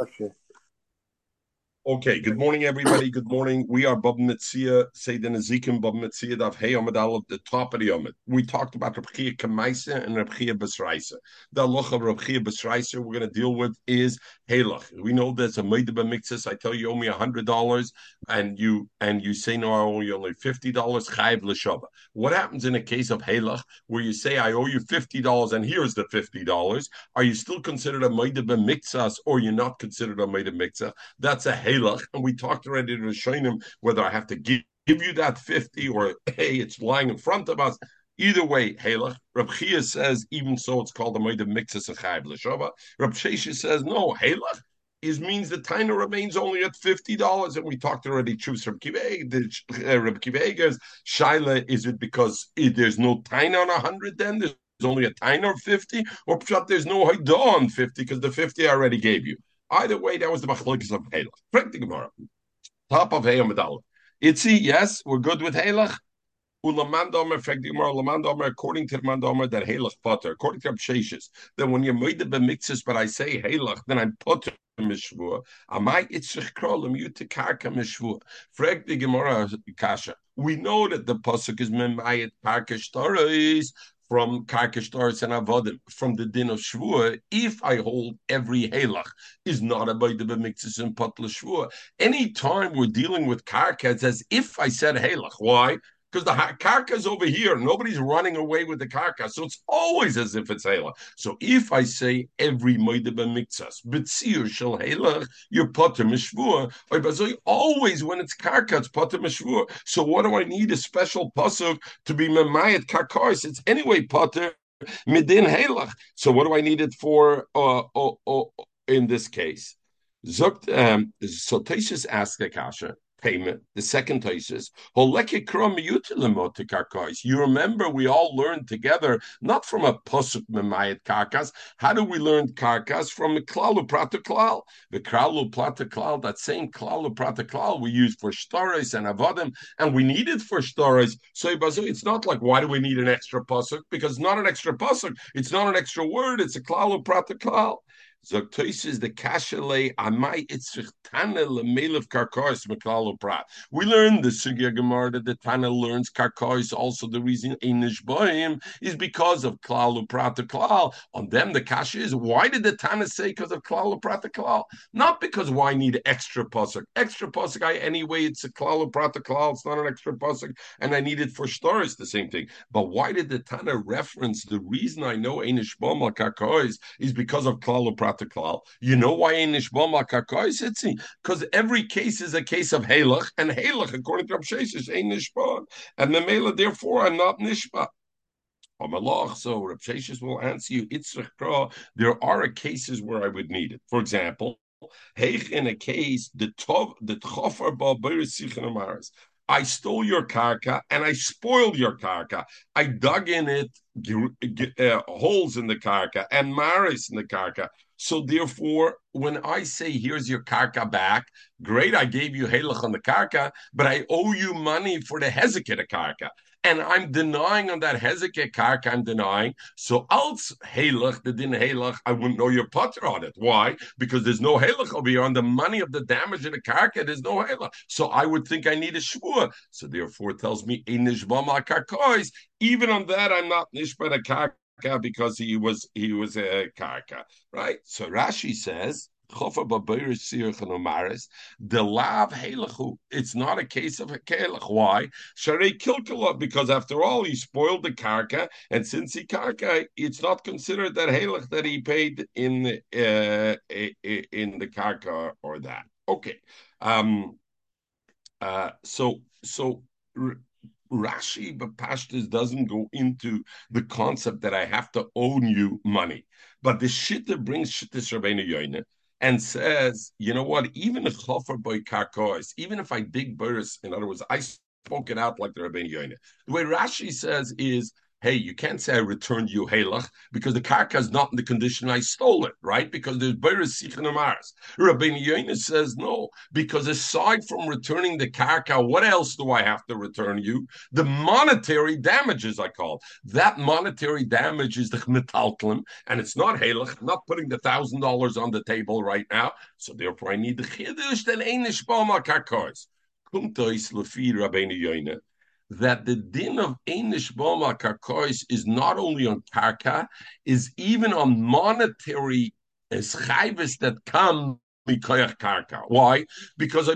Okay. Okay, good morning, everybody. Good morning. We are Bava Metzia, Seidan Ezekim, Bava Metzia, Dav Hey Amid Al of the top of the Amid. We talked about Rabchia Kamaisa and Rabchia Basraisa. The loch of Rabchia Basraisa we're going to deal with is Halach. We know there's a Maidaba Mixus. I tell you, owe me a hundred dollars, and you and you say no, I owe you only fifty dollars. Chayv l'shava. What happens in a case of Halach where you say I owe you fifty dollars and here's the fifty dollars? Are you still considered a Maidaba Mixas or you're not considered a Maidaba Mixas? That's a Halach and we talked already to Shainim whether I have to give, give you that 50 or hey, it's lying in front of us. Either way, Halach. Rab Chia says, even so, it's called the Maida Mixus Achayv L'Shava. Rab says, no, Halach is means the taina remains only at fifty dollars, and we talked already. Choose from Kiveg. Uh, Kivega's shaila is it because there's no taina on a hundred? Then there's only a taina of fifty, or perhaps there's no haidah on fifty because the fifty I already gave you. Either way, that was the machlokes of Halach. Correct the Gemara. Top of Hayam Medallah. Itzi, yes, we're good with Halach. Ulamandomer, the Gemara, Ulamandomer, according to Mandomer, that Halach potter, according to Absheshes, then when you made the bemixes, but I say Halach, then I'm potter mishvua. Amai itzrich krolim you. Frag the Gemara kasha. We know that the pasuk is memayit karka shtarais from Karkashtaris and Avodim, from the din of Shvua, if I hold every Halach is not a Baida B'miktzis and Patla Shvua. Anytime we're dealing with Karka, it's as if I said Halach. Why? Because the karka is over here. Nobody's running away with the karka. So it's always as if it's hela. So if I say every moide b'miktsas, b'tzir shel hela, you're potter mishvur. Always when it's karka, it's potter mishvur. So what do I need a special pasuk to be memayat karkars? It's anyway potter midin helach. So what do I need it for? Uh, uh, uh, in this case, Zukt, um, so Tesis asked the kasha payment. The second Taisus, You remember we all learned together, not from a Pasuk Memayat Karkas. How do we learn Karkas? From the Klalu Prataklal. The Klalu Prataklal, that same Klalu Prataklal we use for Shtaris and Avodim, and we need it for Shtaris. So it's not like, why do we need an extra Pasuk? Because not an extra Pasuk. It's not an extra word. It's a Klalu Prataklal. The kashale amai itzrich tana lemelev karkars meklalo prat. We learned the sugya gemara that the tana learns karkars. Also, the reason enish boim is because of klalu prat klal. On them, the kasha is why did the tana say because of klalu prat klal? Not because why need extra pasuk. Extra pasuk, I anyway it's a klalu prat klal. It's not an extra pasuk, and I need it for stars. The same thing. But why did the tana reference the reason I know enish boim karkars is because of klalu prat you know why in Nishbama Karkais Hitzi? Because every case is a case of Halach, and Halach, according to Rabshes, is Ein Nishba. And Memela, therefore, I'm not Nishba. So Rab will answer you. There are cases where I would need it. For example, in a case the tov the tchofer ba I stole your karka and I spoiled your karka. I dug in it uh, holes in the karka and maris in the karka. So therefore, when I say here's your karka back, great, I gave you halach on the karka, but I owe you money for the hezekah karka. And I'm denying on that hezekah karka, I'm denying. So als halach, the din halach, I wouldn't know your potter on it. Why? Because there's no halach over here on the money of the damage in the karka. There's no halach. So I would think I need a shvur. So therefore, it tells me even on that, I'm not nishba the karka because he was he was a karka, right? So Rashi says. The lav helachu. It's not a case of a kelach. Why? Sharei kilkala. Because after all, he spoiled the karka, and since he karka, it's not considered that helach that he paid in uh, in the karka or that. Okay. Um. Uh. So so. Rashi but Pashtas doesn't go into the concept that I have to own you money. But the Shitta brings Shittis Rabbeinu Yoina and says, you know what, even if Chofer Boy Karkois, even if I dig burrs, in other words, I spoke it out like the Rabbeinu Yoina. The way Rashi says is, hey, you can't say I returned you halach because the karka is not in the condition I stole it, right? Because there's Beres Sichin Amaris. Rabbi Yonis says no, because aside from returning the karka, what else do I have to return you? The monetary damages, I call. That monetary damage is the metaltlim, and it's not halach. I'm not putting the thousand dollars on the table right now, so therefore I need the chiddush, then einish bama karkos. Kumtois lefi Yoina that the din of Einish Boma Karkois is not only on Karka, is even on monetary schaivis that come Karka. Why? Because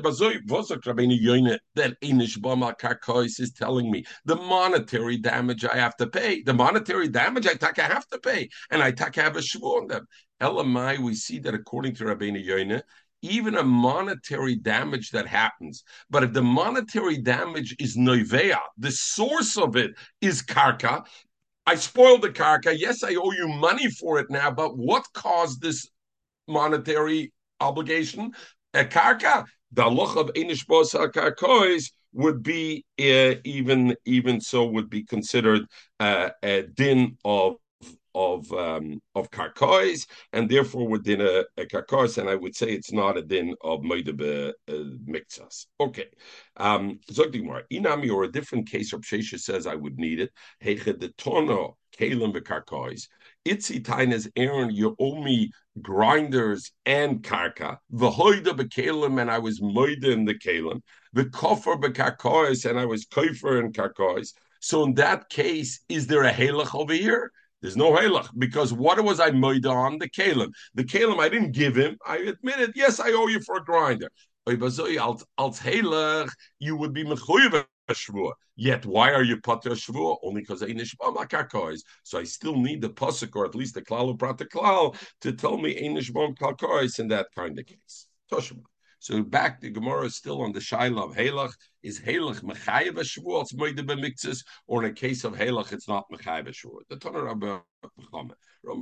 that Einish Boma Karkois is telling me the monetary damage I have to pay. The monetary damage I take I have to pay, and I take I have a shvu on them. Elamai, we see that according to Rabbeinu Yoine, even a monetary damage that happens. But if the monetary damage is noivea, the source of it is karka. I spoiled the karka. Yes, I owe you money for it now, but what caused this monetary obligation? A karka. The loch of enishbos karkois would be uh, even even so would be considered uh, a din of of um, of karkois, and therefore within a, a karkois, and I would say it's not a din of moidebe uh, mixas. Okay, um, Zogdigmar inami or a different case. of Shesha says I would need it. Heche de tono kalim bekarkois. Itzi taines Aaron, you owe me grinders and karka. V'hoida bekalim, and I was moida in the kalim. The kofar bekarkois, and I was kofer in karkois. So in that case, is there a halach over here? There's no halach because what was I made on the kalim? The kalim I didn't give him. I admitted, yes, I owe you for a grinder. You would be mechuyev. Yet, why are you pater shvua? Only because I nishbam So I still need the pasuk or at least the klal prata klal to tell me nishbam kalkois in that kind of case. Toshma. So back, the Gemara is still on the shaila of Halach. Is Halach mechayev shvuah? It's moide b'miktzes, or in a case of Halach, it's not mechayev shvuah. The Tanur Rabbi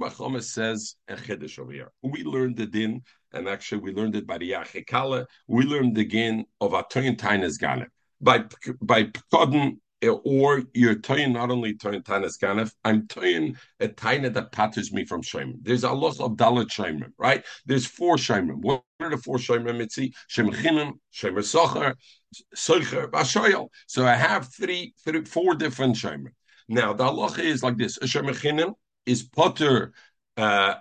Chama. Says a chiddush over here. We learned the din, and actually we learned it by the Yachikala. We learned the din of Atoyin Tainas Ganem. By by Pkodin or you're toying not only toying Tanas Ganef, I'm toying a taina that patters me from Shemim. There's a loss of Dalit Shemim, right? There's four Shemim. What are the four Shemim? It's Shem Chinim, Shem Socher, Socher, Bashoyel. So I have three, three, four different Shemim. Now the halacha is like this: a Shem is potter uh,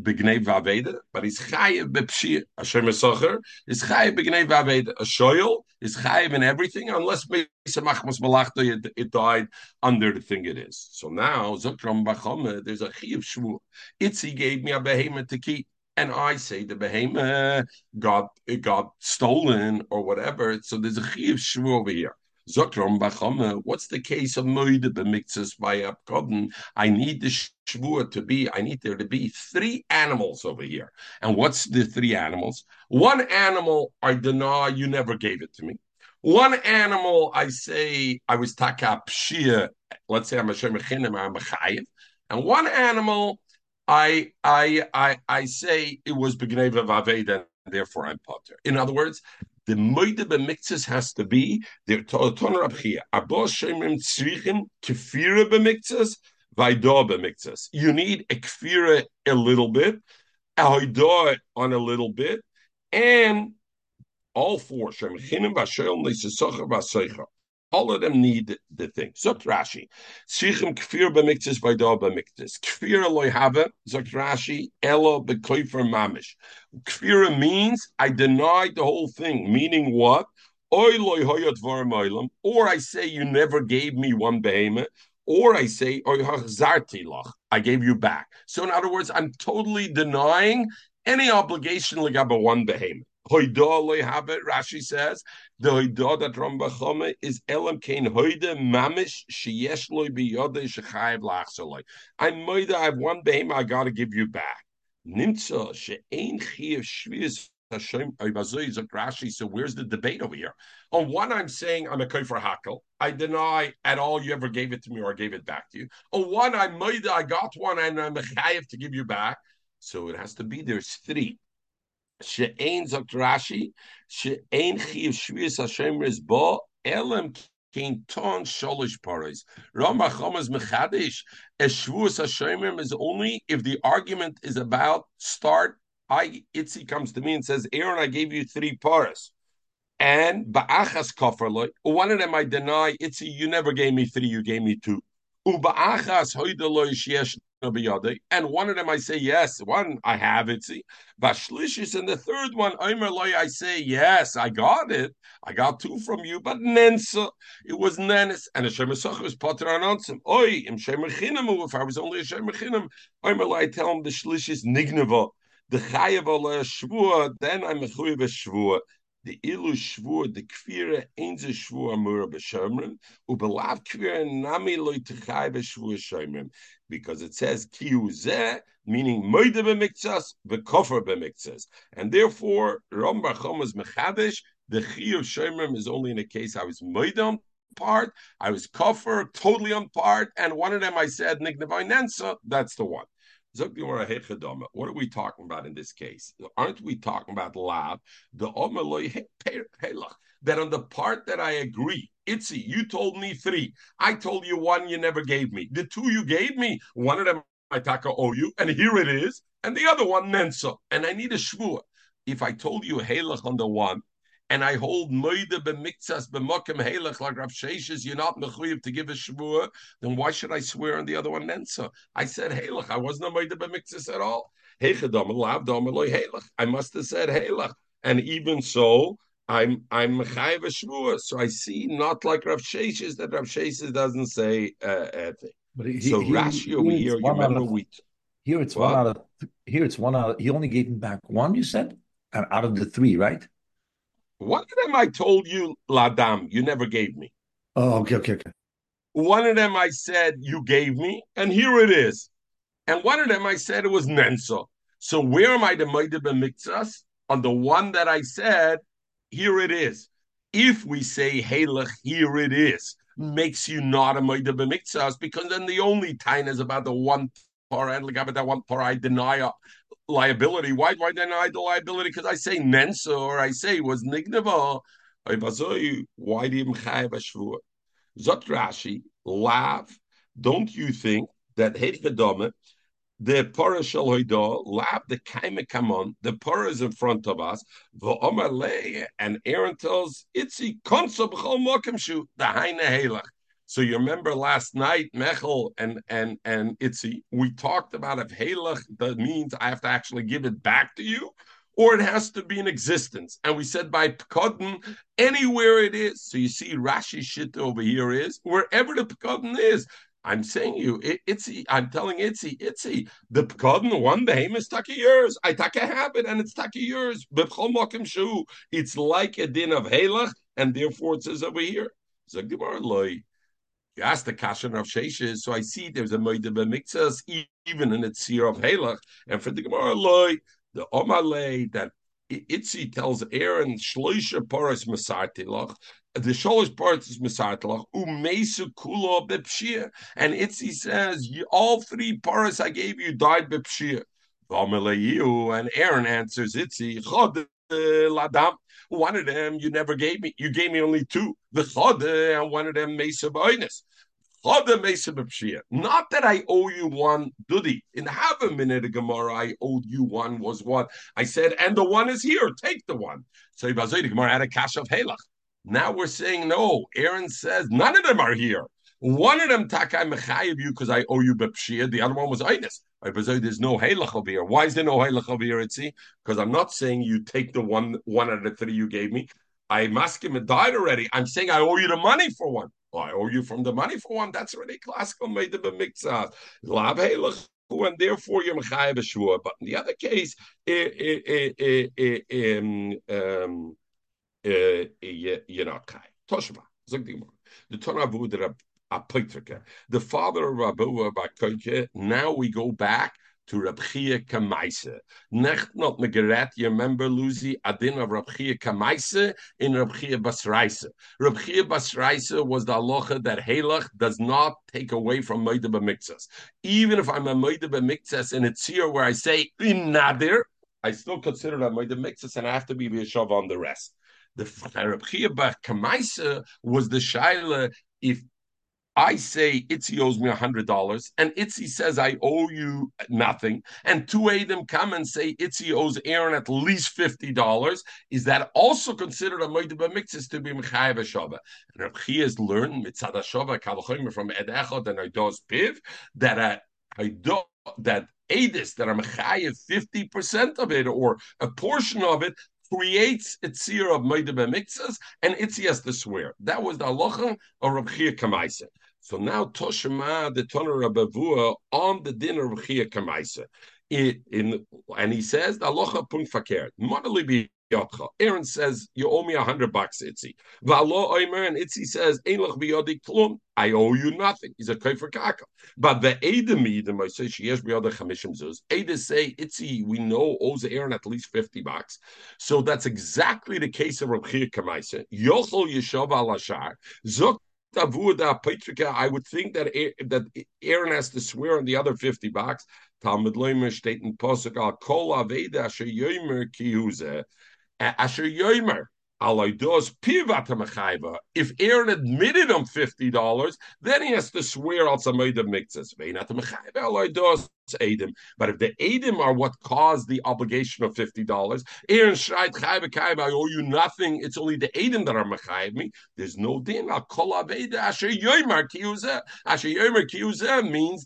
b'gnei v'aveda, but he's chayiv b'pshir. Hashem Esacher is chayiv b'gnei v'aveda. A shoyel is chayiv in everything, unless machmas malachta it died under the thing it is. So now zokram b'chome, there's a chayiv shvu. Itzi gave me a behemoth to keep. And I say the behemoth got it got stolen or whatever. So there's a chiv shvu over here. Zokrom Bachama, uh, what's the case of Moide b'miktzas by Apkodin? I need the shvua to be, I need there to be three animals over here. And what's the three animals? One animal I deny you never gave it to me. One animal I say I was taka pshia, let's say I'm a shemechinim, I'm a chayiv. And one animal I I I I say it was begneva vaveda, therefore I'm potter. In other words, the moide b'miktzas has to be the ton rabchia. Abos shemim tzrichim kefira b'miktzas, vaydah b'miktzas. You need a kefira a little bit, a on a little bit, and all four shemchinim v'ashel neisesachar v'aseichar. All of them need the thing. Zot Rashi. Sichim kfir b'miktis v'aydah b'miktis. Kfir loy have, Zot Rashi, elo b'koifer mamish. Kfir means I denied the whole thing. Meaning what? Or I say you never gave me one behemoth. Or I say. I gave you back. So in other words, I'm totally denying any obligation like one behemoth. Rashi says the hoidah that Rambachome is elam kain hoide mamish sheyesh loy biyode shechayev lachsoloi. I'm moida. I have one behem. I got to give you back. Nimtza she'ein chiyuv Rashi. So where's the debate over here? On one, I'm saying I'm a for hakel. I deny at all you ever gave it to me or I gave it back to you. On one, I'm moida. I got one and I'm a chayev to give you back. So it has to be there's three. She'ein zok Rashi, she'ein chiv shvius Hashem rizbo, elam Kain ton sholish paris. Rambam Chomas mechadish. A shvuas hashemim is only if the argument is about start. I Itzi comes to me and says, Aaron, I gave you three paras. And ba'achas kofar One of them I deny. Itzi, you never gave me three. You gave me two. And one of them I say yes, one I have it. See, Vashlishis, and the third one, I say yes, I got it. I got two from you, but Nensa, it was Nenis, and Shemesach was Potter on Onsim. Oi, im Shemechinam, if I was only a Shemechinam, I tell him the Shlishis Nigneva, the Chayav Shvua, then I'm a Chuyav Shvua the ilu shvur the kvira ein ze shvur amur b'shomrim ubelav kvira nami loy b'shvur shomrim. Because it says kiu zeh meaning moide b'miktzas v'kofer b'miktzas and therefore Ram Bachom is mechadish the chi of shomrim is only in a case I was moide on part I was kofer totally on part and one of them I said nignavai nensa that's the one what are we talking about in this case? Aren't we talking about lav? The that on the part that I agree, Itzi, you told me three. I told you one you never gave me. The two you gave me, one of them I taka owe you, and here it is, and the other one nensa, and I need a shvua. If I told you halach on the one, and I hold moide b'miktzas b'mokem helech like Rav Sheshes, you're not mechuyev to give a shvua, then why should I swear on the other one nensa? I said helech. I wasn't a moide b'miktzas at all. I must have said helech, and even so, I'm I'm mechayev a shvua. So I see not like Rav Sheshes that Rav Sheshes doesn't say uh, anything. But he, so he, Rashi over here, you remember of, we. Here it's what? one out of here it's one out. Of, he only gave him back one. You said, and out of the three, right? One of them I told you, Ladam, you never gave me. Oh, okay, okay, okay. One of them I said you gave me, and here it is. And one of them I said it was Nenso. So where am I the Maida Miktsas? On the one that I said, here it is. If we say Halach, here it is, makes you not a Maida Miktsas, because then the only time is about the one part and about that one part I deny liability. Why why deny the liability? Because I say mensa or I say was nignava. Why do you chayav ashvua? Zot Rashi lav. Don't you think that hechadome the para shel lav the kaime kamon the para is in front of us v'omar and Aaron tells itzi konsa b'chol mokem shu the haine helach so you remember last night, Mechel and and and Itzi, we talked about if Halach that means I have to actually give it back to you, or it has to be in existence. And we said by Pekodin, anywhere it is. So you see Rashi shit over here is wherever the Pekodin is. I'm saying you, it, Itzi, I'm telling Itzi, Itzi, the Pekodin one behem is taka yours. I take a habit and it's taka yours. It's like a din of Halach, and therefore it says over here. Zagdimar loy. You the Kashan of Sheshes, so I see there's a Moide B'mikzas, even in the Tzir of Halach. And for the Gemara Loi, the Omalei, that Itzi tells Aaron, Shloisha Paras Masartilach, the Sholish parts is Masartilach, Umesu Kulo Bepshia. And Itzi says, all three paras I gave you died Bepshia. And Aaron answers, Itzi, Ladam. One of them you never gave me. You gave me only two. The chode and one of them mesa b'oinus. Chode mesa b'pshia. Not that I owe you one dudi. In half a minute Gemara, I owed you one was what I said, and the one is here. Take the one. So Gemara had a cash of halach. Now we're saying no. Aaron says none of them are here. One of them takai mechayev you because I owe you bepshia. The other one was einus. There's no halach over here. Why is there no halach over here? See, because I'm not saying you take the one one out of the three you gave me. I'm asking it died already. I'm saying I owe you the money for one. Well, I owe you from the money for one. That's already classical made the b'miktzah. Lav halach and therefore you're mechayev shvua. But in the other case, um, um, you're not chai. Toshma. The Torah the father of Rabu Bakoike, now we go back to Rabchia Kamaise. Necht not Megeret, you remember, Lucy, Adin of Rabchia Kamaise in Rabchia Basraisa. Rabchia Basraisa was the aloha that Halach does not take away from Moida B'mikzas. Even if I'm a Moida B'mikzas and it's here where I say in Nadir, I still consider that Moida B'mikzas and I have to be Yeshav on the rest. The Rabchia Kamaisa was the Shaila if I say Itzi owes me hundred dollars, and Itzi says I owe you nothing, and two of them come and say Itzi owes Aaron at least fifty dollars. Is that also considered a moed b'miktzis to be mechayev shava? And Reb has learned mitzad shava kalchomer from Ed Echad and Aidos Piv that a uh, that Adis that are mechayev fifty percent of it or a portion of it creates itzir of moed b'miktzis, and Itzi has to swear. That was the halacha of Reb Kamaisa. So now Toshima the Toner Rabavua on the dinner of Chia Kamaisa. In, and he says the aloha pun fakert. Modally be Aaron says, You owe me a hundred bucks, Itzi. Valo Oimer, and Itzi says, Ein biyodik klum. I owe you nothing. He's a kofer kaka. But the Edom Edom, I say, she has biyodek chamishim zuz. Edom say, Itzi, we know owes Aaron at least 50 bucks. So that's exactly the case of Rabchir Kamaisa. Yochel Yeshov al Ashar. Zok I would think that that Aaron has to swear on the other fifty bucks. Talmud Leimer steht in Posuk al Kol Aveda Asher Kihuze Asher if Aaron admitted him fifty dollars, then he has to swear al samayda mixes. But if the Adim are what caused the obligation of fifty dollars, Aaron shreit I owe you nothing. It's only the Adim that are mechayv me. There's no din. Al kol means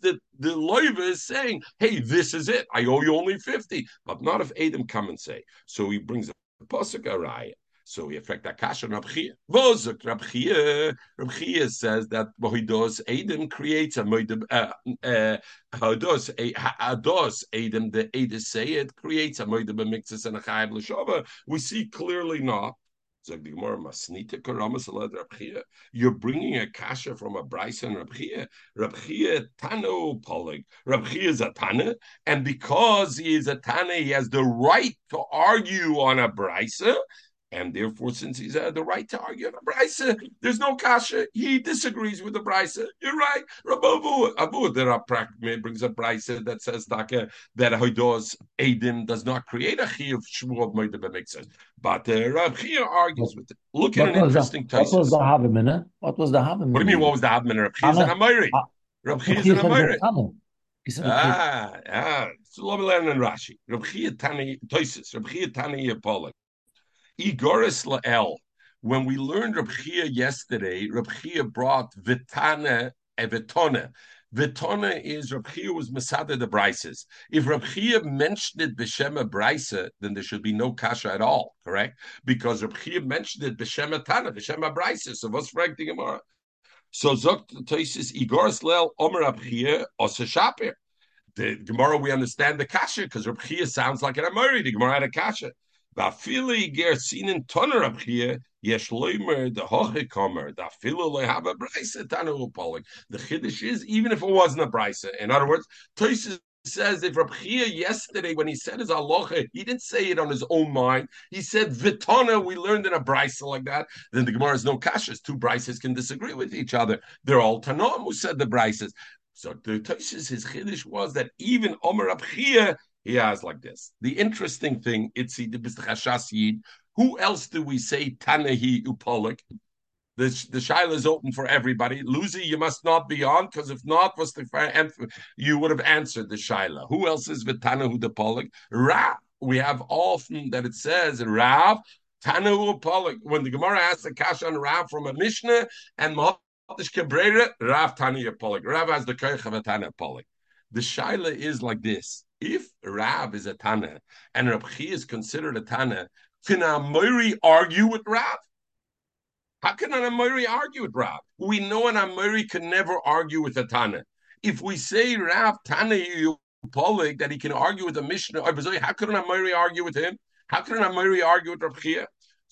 that the loiva is saying, "Hey, this is it. I owe you only fifty. But not if Adim come and say. So he brings a pasuk. So we affect Akash on Rabchia. Vozuk Rabchia. Rabchia says that Bohidos Adam creates a Moidim. Uh, uh, Hados Hados Adam the Ada say it creates a Moidim mixes and a Chayv L'Shova. We see clearly not. You're bringing a kasha from a Bryce and Rabchia. Rabchia Tano Polig. Rabchia is a Tana, and because he is a Tana, he has the right to argue on a Bryce and therefore, since he's had the right to argue on a brisa, there's no kasha. He disagrees with the brisa. You're right. Rabavu Abu that brings a brisa that says that that Hoidos Adim does not create a chi of Shmuel makes sense. But uh, Rab Chia argues with it. Look at an interesting the, What was the Havamina? What was the Havamina? What do you mean? What was the Havamina? Rab Chia is an Amiri. Rab Chia is an Amiri. Ah, ah. So let me learn in Rashi. Rab Chia Tani Toisis. Rab Chia Tani Yapolik. Igoris Lael. When we learned Reb Chia yesterday, Reb Chia brought Vitana Evitona. Vitona is Reb Chia was Masada the Brises. If Reb Chia mentioned it B'Shema Brisa, then there should be no kasha at all, correct? Because Reb Chia mentioned it B'Shema Tana, B'Shema Brisa. So what's frank the Gemara? So Zokt Toisis Igoris Lael Omer Reb Chia Osa Shapir. The Gemara, we understand the kasha because Reb Chia sounds like an Amori. The Gemara had a kasha. Vafili gersinen toner up here. The hochekomer. The filo loy have a brisa tanu upolik. The chiddush is even if it wasn't a brisa. In other words, Tosis says if Rab Chia yesterday when he said his aloha, he didn't say it on his own mind. He said vitona. We learned in a brisa like that. Then the Gemara is no kashas. Two brises can disagree with each other. They're all tanom who said the brises. So the Tosis his chiddush was that even Omer Rab Chia he has like this. The interesting thing, Yid, who else do we say Tanahi Upolik? The, the shaila is open for everybody. Lucy, you must not be on, because if not, was the you would have answered the shaila. Who else is Vitanahu the Polik? Rav. We have often that it says Rav Tanahu Polik. When the Gemara asks the Kash on Rav from a Mishnah and Mahatish Kebrera, Rav Tanahu Polik. Rav has the Kirch of a Tanahu Polik. The shaila is like this if Rab is a Tana and Rab Chi is considered a Tana, can a Amori argue with Rab? How can an Amori argue with Rab? We know an Amori can never argue with a Tana. If we say Rab Tana Polig that he can argue with a Mishnah, how could an Amori argue with him? How can an Amori argue with Rab Chia?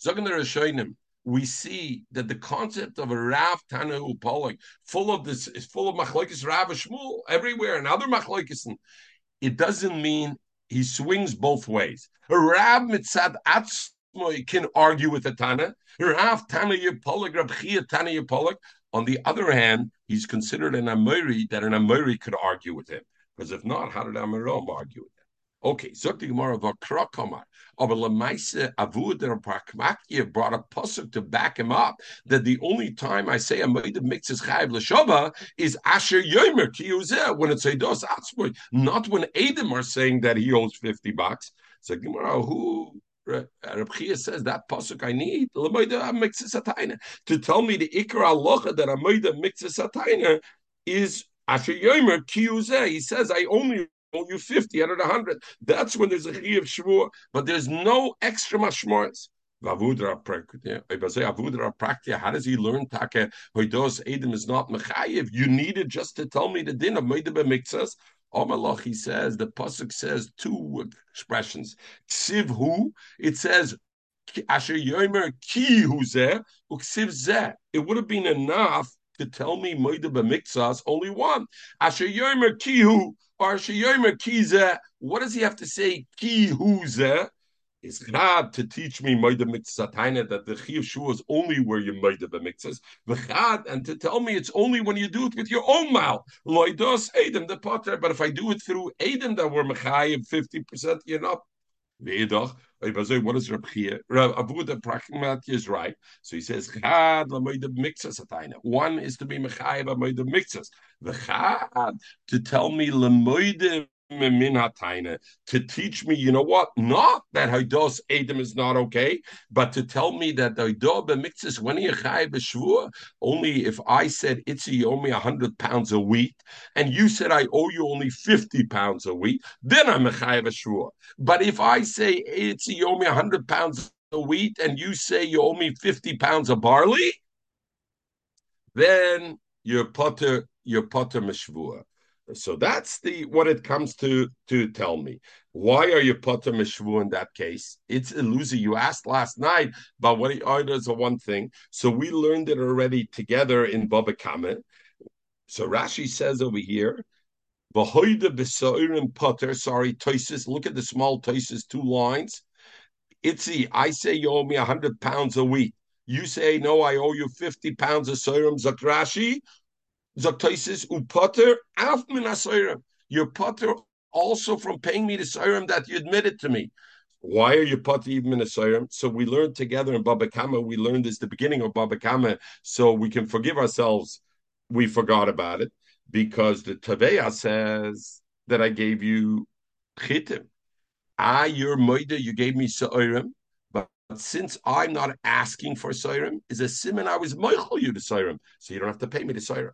him we see that the concept of a Rav Tana Upolik, full of this, is full of Machlokes Rav Shmuel everywhere and other Machlokes it doesn't mean he swings both ways. Rab mitzad atzmoi can argue with the Tana. Rav Tana Yipolik, Rab Chia Tana. On the other hand, he's considered an Amori that an Amori could argue with him. Because if not, how did Amorom argue with him? Okay, sagt die Gemara war Krokomar. Aber Lemaise Avud or Prakmakia brought a pasuk to back him up that the only time I say a of mixes chayv l'shava is Asher Yomer Kiyuzeh when it's a dos atzboy, not when Adam are saying that he owes fifty bucks. So Gemara, who Reb Chia says that pasuk I need to tell me the ikra alocha that a mixes satayna is Asher Yomer Kiyuzeh. He says I only owe you 50 out of 100. That's when there's a chi of shvur, but there's no extra. Avudra praktia. Eh, how does he learn take hoidos Adam is not mechayiv? You need it just to tell me the din of meidebe mixas. Omalach, he says, the pasuk says two expressions. Ksiv hu, it says Asher Yomer ki hu zeh, uksiv zeh. It would have been enough to tell me Moida B'Mikzas, only one. Asher Yomer Kihu, or Yomer Kize, what does he have to say? Kihuze? It's hard to teach me Moida Mitzvah that the Chiv Shua is only where you Moida B'Mikzas. V'chad, and to tell me it's only when you do it with your own mouth. Loidos Adam, the potter. But if I do it through Adam, that we're Mechayim 50%, you're not. Ve'edach, what is Reb Chia? Prakmat is right. So he says. One is to be mechayev lamoid mixas. The Chad to tell me lamoid to teach me, you know what? Not that Haidos Adam is not okay, but to tell me that b'shvua, only if I said it's you owe me hundred pounds a week, and you said I owe you only fifty pounds a week, then I'm a chay b'shvua. But if I say it's you owe me hundred pounds a wheat, and you say you owe me fifty pounds of barley, then you're potter, you're potter mishvua. So that's the what it comes to to tell me. Why are you potter mishvu in that case? It's loser. You asked last night about what he orders are one thing. So we learned it already together in Baba Kame. So Rashi says over here, Vahoida b'soirim potter. Sorry, toises. Look at the small toises, two lines. Itzi, I say you owe me hundred pounds a week. You say no, I owe you fifty pounds of soirim. Zakrashi, Zaktoisis upotter af min You're potter also from paying me the sayrim that you admitted to me. Why are you potter even in a sayrim? So we learned together in Baba Kama. We learned this the beginning of Baba Kama, so we can forgive ourselves. We forgot about it because the Taveya says that I gave you chitim. Ah, your moida, you gave me sayrim, but since I'm not asking for sayrim, is a simon I was moichel you to sayrim, so you don't have to pay me the sayrim.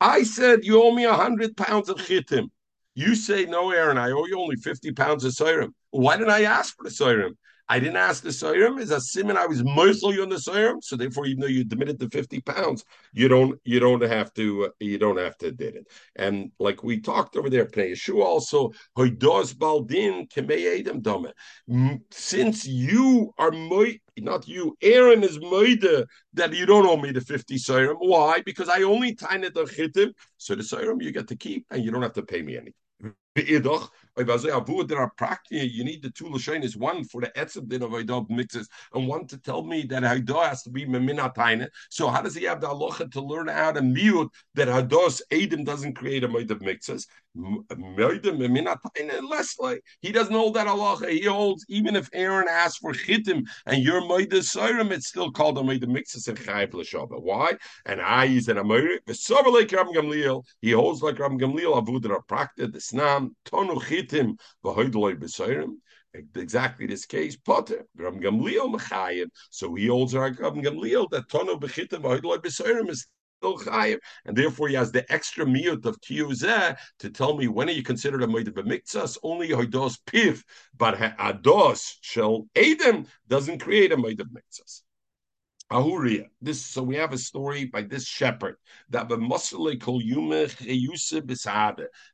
I said you owe me a hundred pounds of chitim. You say no, Aaron. I owe you only fifty pounds of sirim. Why didn't I ask for the sirim? I didn't ask the Sayrim. Is a simon I was mostly on the Sayrim. So therefore, even though you admitted the 50 pounds, you don't you don't have to uh, you don't have to did it. And like we talked over there, Pnei Yeshua also, Hoidos Baldin Dome. Since you are my not you, Aaron is moide that you don't owe me the 50 Sayrim. Why? Because I only tiny the chitim. So the Sayrim you get to keep and you don't have to pay me anything. You need the two lashonis, one for the etzim din of er Aidah mixes, and one to tell me that Aidah has to be meminataina. So how does he have the halacha to learn how to mute that Hados Adam doesn't create a of mixes? Less like he doesn't hold that halacha. He holds even if Aaron asks for chitim and your moed soirim, it's still called a of mixes and chayv l'shava. Why? And I is an amoyre. He holds like Ram Gamliel avudra prakta the snam tonu chitim v'hoidloi b'soirim. Exactly this case, Potter, Ram Gamliel Mechayim. So he holds like Ram Gamliel that tonu b'chitim v'hoidloi b'soirim is and therefore he has the extra miyut of kiyuzeh to tell me when are you considered a moed b'miktzas? Only hoidos piv, but ados shel edem doesn't create a moed b'miktzas. Ahuria. This so we have a story by this shepherd that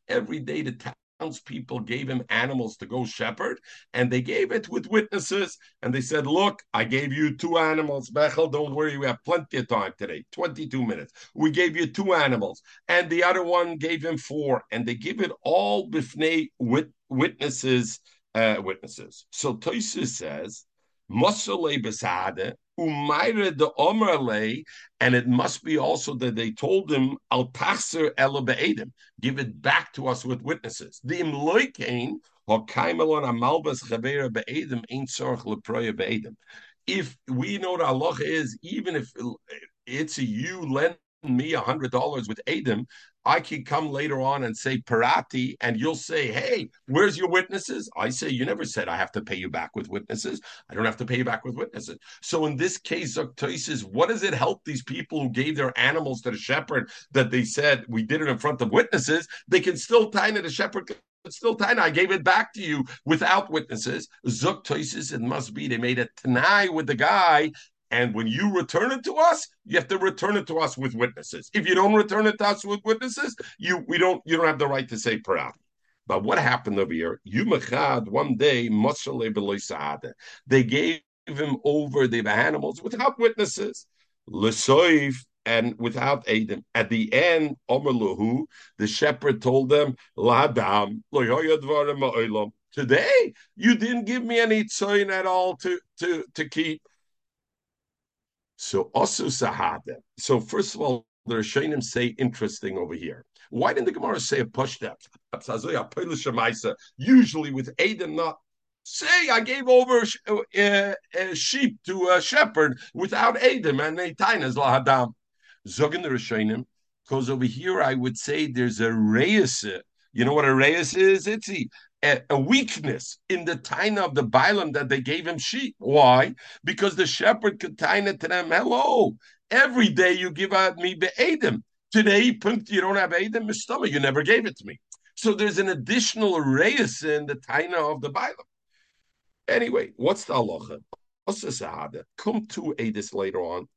Every day the townspeople gave him animals to go shepherd, and they gave it with witnesses. And they said, "Look, I gave you two animals, Bechel. Don't worry, we have plenty of time today. Twenty-two minutes. We gave you two animals, and the other one gave him four, and they give it all bifnei wit- witnesses." Uh, witnesses. So Toysus says, "Masale besade umayre the omerle, and it must be also that they told him al tachser ela be'edim, give it back to us with witnesses. The imloikein if we know the Allah is, even if it's a you lend me a hundred dollars with Adam, I can come later on and say parati, and you'll say, "Hey, where's your witnesses?" I say, "You never said I have to pay you back with witnesses. I don't have to pay you back with witnesses." So in this case, Zaktoisis, what does it help these people who gave their animals to the shepherd that they said we did it in front of witnesses? They can still tie it. The shepherd but still Taina, I gave it back to you without witnesses. Zuk Toisis, it must be they made a Tanai with the guy. And when you return it to us, you have to return it to us with witnesses. If you don't return it to us with witnesses, you we don't you don't have the right to say Parat. But what happened over here? You Yumachad one day, they gave him over the animals without witnesses. Lesoif and without Adam. At the end, Omerluhu, the shepherd told them, Ladam, today you didn't give me any tzoyin at all to, to, to keep. So also sahada. So first of all, the Rishonim say interesting over here. Why didn't the Gemara say a pushstep? Usually with Adam not say I gave over a, uh, sheep to a shepherd without Adam and Eitainas lahadam. Zogin the Rishonim, because over here I would say there's a reis. You know what a reis is? It's a, a weakness in the taina of the Bailam that they gave him sheep. Why? Because the shepherd could taina to them, hello, every day you give out me be'edim. Today, you don't have edim, mistama, you never gave it to me. So there's an additional reis in the taina of the Bailam. Anyway, what's the halacha? Come two Adis later on.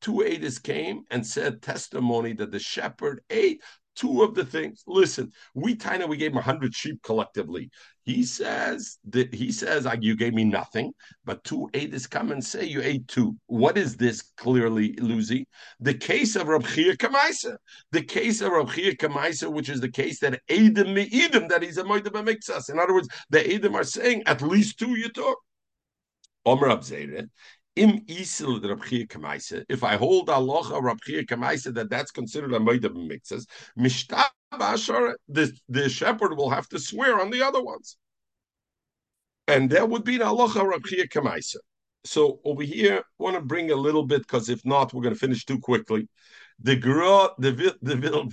Two Adis came and said testimony that the shepherd ate two of the things. Listen, we kind of we gave him hundred sheep collectively. He says that he says you gave me nothing, but two Adis come and say you ate two. What is this clearly, Lucy? The case of Rab Chia Kamaisa. The case of Rab Chia Kamaisa, which is the case that Adim me Edim, that he's a Moidim Mixas. In other words, the Adim are saying at least two you took. Omer Abzeret, Im isil Rabchia Kamaisa, if I hold aloha Rabchia Kamaisa that that's considered a Moida mixes, Mishtab the, the shepherd will have to swear on the other ones. And that would be the aloha Rabchia Kamaisa. So over here, want to bring a little bit because if not, we're going to finish too quickly. The gro, the the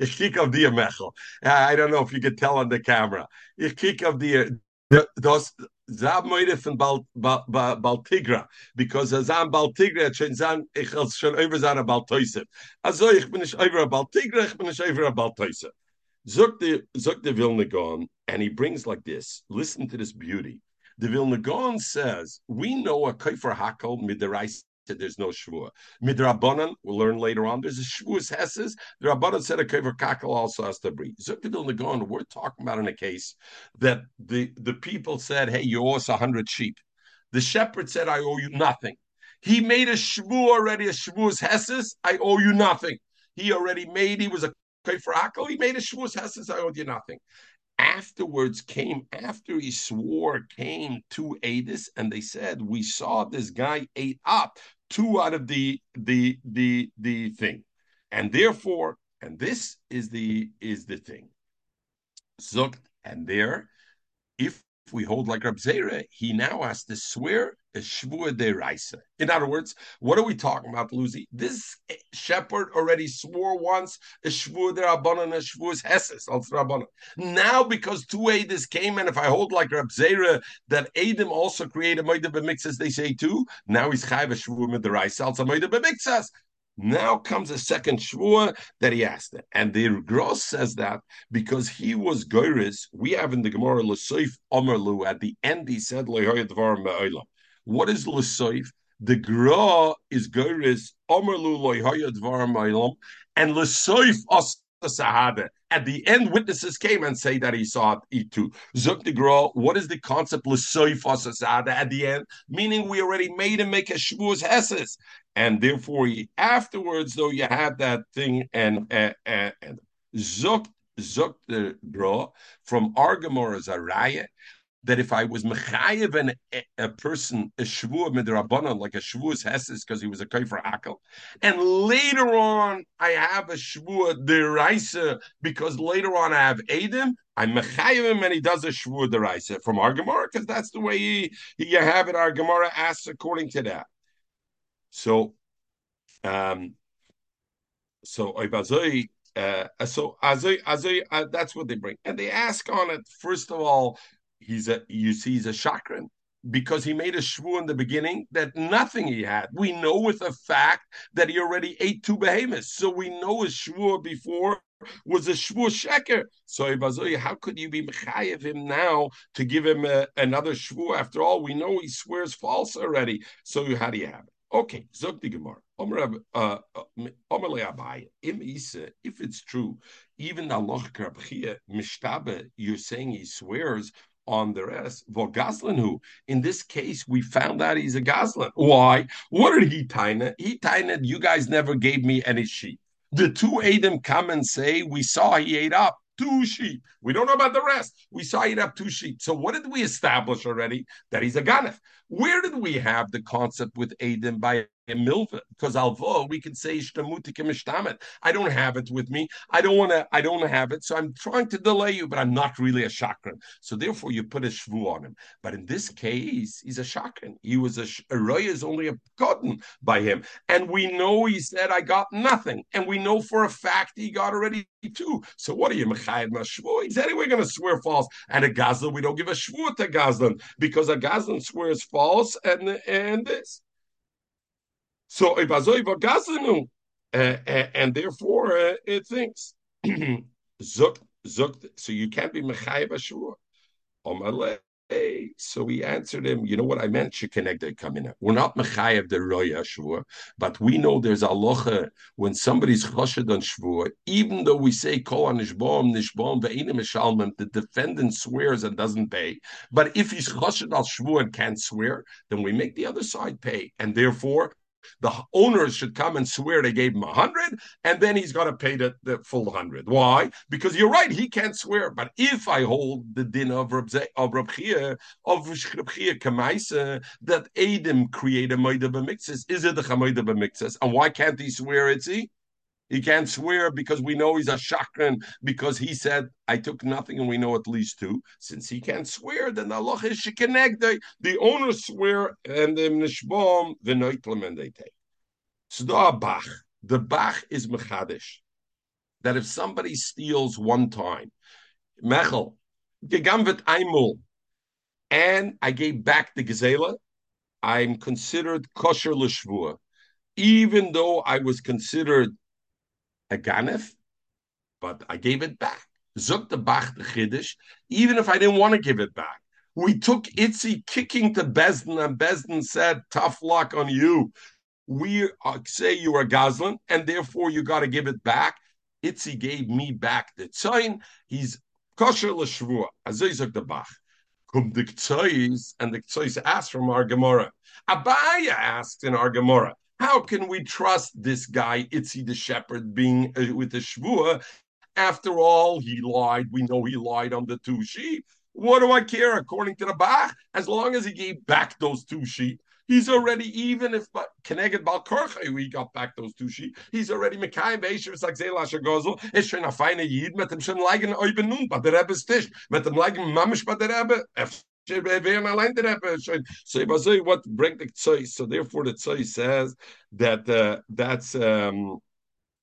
kiek auf dir, Mechel. I don't know if you could tell on the camera. Ich kiek auf dir. Zab Moide von Bal, Bal, Bal, Baltigra, because Azam Baltigra hat schon sagen, ich als schon über seine Baltoise. Also ich nicht über Baltigra, ich bin nicht über Baltoise. Zog the, zog the Vilna Gaon, and he brings like this, listen to this beauty. The Vilna says, we know a Kaifer Hakel midderais there's no shvua. Midrabanan, we'll learn later on. There's a shvuas hesses. The Rabbanan said a kaver kakel also has to breathe. Zukadil Nagon, we're talking about in a case that the, the people said, hey, you owe us a hundred sheep. The shepherd said, I owe you nothing. He made a shvu already, a shvuas hesses. I owe you nothing. He already made, he was a kaver hakel. He made a shvuas hesses. I owe you nothing afterwards came after he swore came to Adis and they said we saw this guy ate up two out of the the the the thing, and therefore, and this is the is the thing. Zukt, and there, if we hold like Rab Zera, he now has to swear In other words, what are we talking about, Lucy? This shepherd already swore once heses. Now, because two Adis came, and if I hold like Rab Zera, that Adim also created moide b'mixas, they say too, now he's chayv a shvua de raisa, also moide b'mixas. Now comes a second shvua that he asked it. And the Gross says that because he was Goiris, we have in the Gemara L'soif Omerlu, at the end he said, What is L'soif? The Gra is Goiris Omerlu Loihoya Dvar and L'soif Os Sahada. At the end, witnesses came and say that he saw it too. Zuk de Gra, what is the concept Sahada at the end? Meaning we already made him make a shvuas heses. And therefore, he, afterwards, though, you had that thing and uh, and Zuk Zuk the Gra from Argamor as a riot that if I was mechayev and a, person a shvua midrabanan like a shvuas hesses because he was a kaifer akel, and later on I have a shvua deraisa because later on I have Adam, I'm mechayev him and he does a shvua deraisa from our Gemara because that's the way he, you have it. Our Gemara asks according to that. So, um, so Ibazoi. Uh, so azoi, azoi, uh, that's what they bring, and they ask on it. First of all, he's a you see he's a chakran because he made a shvu in the beginning that nothing he had. We know with a fact that he already ate two behemoths, so we know his shvu before was a shvu sheker. So how could you be mechayev him now to give him a, another shvu? After all, we know he swears false already. So how do you have it? Okay, Zog the Gemara. Uh, uh, if it's true, even the Allah Mishtabe, you're saying he swears on the rest. who? In this case, we found out he's a Goslin. Why? What did he taina? He taina, you guys never gave me any sheep. The two Adam come and say, We saw he ate up two sheep. We don't know about the rest. We saw he ate up two sheep. So what did we establish already? That he's a Ganef. Where did we have the concept with Adam by because alvo we can say I don't have it with me. I don't want to. I don't have it, so I'm trying to delay you, but I'm not really a chakran. So therefore, you put a shvu on him. But in this case, he's a chakran. He was a, a roy is only a gotten by him, and we know he said I got nothing, and we know for a fact he got already two. So what are you mechayed mashvu? He's anyway going to swear false, and a gazlan we don't give a shvu to gazlan because a gazlan swears false, and and this. So uh, and therefore uh, it thinks zuk zuk. So you can't be mechayev ashur. So we answered him, you know what I meant? Shekenegde kamina. We're not mechayev the roya shvur, but we know there's alocha when somebody's choshed on shvur, even though we say kol nishbom nishbom ve'enim mishalmim, the defendant swears and doesn't pay. But if he's choshed al shvur and can't swear, then we make the other side pay, and therefore the owners should come and swear they gave him a hundred, and then he's got to pay the, the full hundred. Why? Because you're right, he can't swear. But if I hold the din of Rab of Chia, of Rabchia Kamaisa, that Adam create a Maida B'mixes, is it the Chamaida B'mixes? And why can't he swear it's he? He can't swear because we know he's a shakran because he said, I took nothing and we know at least two. Since he can't swear, then the Allah is shikanegde. The owners swear and the nishbom, the noitlam they take. The Bach, the Bach is mechadish. That if somebody steals one time, Mechel, gegamvet einmal, and I gave back the gazela, I'm considered kosher l'shvua, even though I was considered a ganef, but I gave it back. Zuk the Bach the Chiddush, even if I didn't want to give it back. We took Itzi kicking to Besdin, and Besdin said, Tough luck on you. We say you are Goslin, and therefore you got to give it back. Itzi gave me back the tzayin. He's kosher l'shvua. Azizuk the Bach. Kum the and the Ktsois asked from our Gemara. Abaya asked in our Gemara, how can we trust this guy, Itzi the shepherd, being uh, with the Shvua? After all, he lied. We know he lied on the two sheep. What do I care? According to the Bach, as long as he gave back those two sheep, he's already even if Keneged Balkorcha we got back those two sheep. He's already Mekayim Beisher like Zela Shagozel. It's a Yid mit dem schon leigen oben nun bei der Rebbe's Tisch mit dem leigen Mamisch bei der Rebbe. So what bring the tzoy? So therefore, the tzoy says that uh, that's um,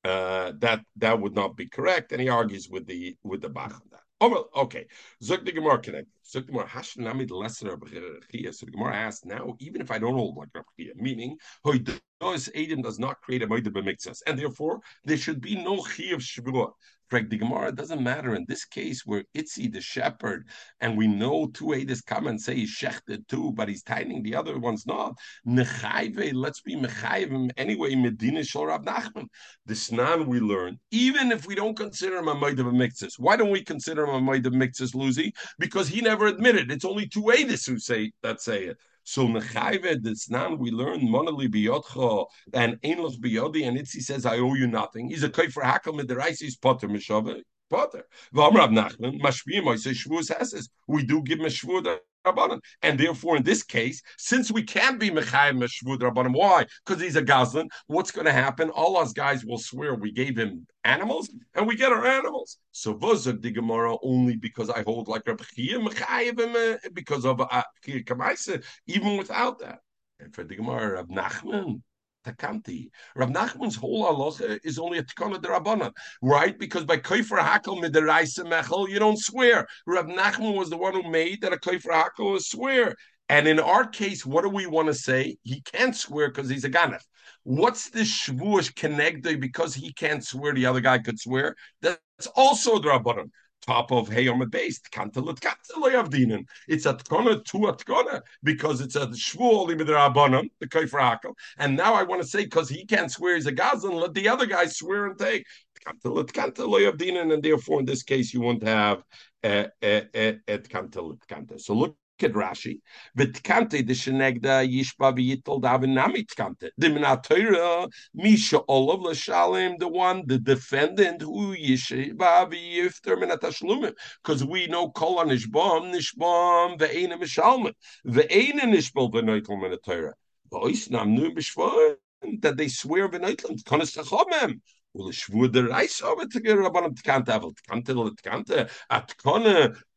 uh, that that would not be correct, and he argues with the with the bach on that. Oh, well, okay. Zuk the Gemara connected. Zuk the Gemara Hashanami the lesser So the Gemara asks now, even if I don't hold like Rabchia, meaning Hoidos Adam does not create a Moedah b'mikzas, and therefore there should be no Chi of Shvuah. Correct. The Gemara doesn't matter in this case where Itzi the shepherd, and we know two Adis come and say he's shechted too, but he's tightening the other one's not. Nechayve, let's be mechayvim anyway. Medina Shal Rab Nachman. The Snan we learn, even if we don't consider him a Maid of a. Why don't we consider him a Maid of Lucy? Because he never admitted. It's only two Adis who say that say it. So nechayve nan we learn monali biyotcha and einlos biyodi and Itzi says I owe you nothing. He's a kaifer hakel midiraisi is potter mishave. Potter. V'amrav Nachman, mashpiyim oisei shvuas heses. We do give him a shvuah Rabbanim. And therefore, in this case, since we can't be Mechayim Meshvud Rabbanim, why? Because he's a Goslin. What's going to happen? All us guys will swear we gave him animals and we get our animals. So Vozag the Gemara only because I hold like Rabbi Chia Mechayim because of uh, Kamaisa, even without that. And for the Gemara, Rab Nachman, takanti. Rav Nachman's whole halacha is only a tikana derabanan, right? Because by koifer hakel midiraisa mechel, you don't swear. Rav Nachman was the one who made that a koifer hakel is swear. And in our case, what do we want to say? He can't swear because he's a ganef. What's the shvuah connected because he can't swear? The other guy could swear. That's also the rabbanon top of Heyom based. Kantelet kanteloyavdinen. It's a tkona to a tkona because it's a shvuah limidarabanim, the kaifer hakel. And now I want to say because he can't swear he's a gazan, let the other guy swear and take. Kantelet kanteloyavdinen, and therefore in this case you won't have et kantelet kante. So look at Rashi. V'tkante the shenegda yishba v'yitol davin nami tkante. The minatayra misha olav l'shalim the one the defendant who yishba v'yifter minatashlumin because we know kol nishbam nishbam ve'ena mishalmin ve'ena nishbal v'noitel minatayra. V'ois namnu b'shvaim that they swear v'noitel konas tachomem. Well, shvur der reis over to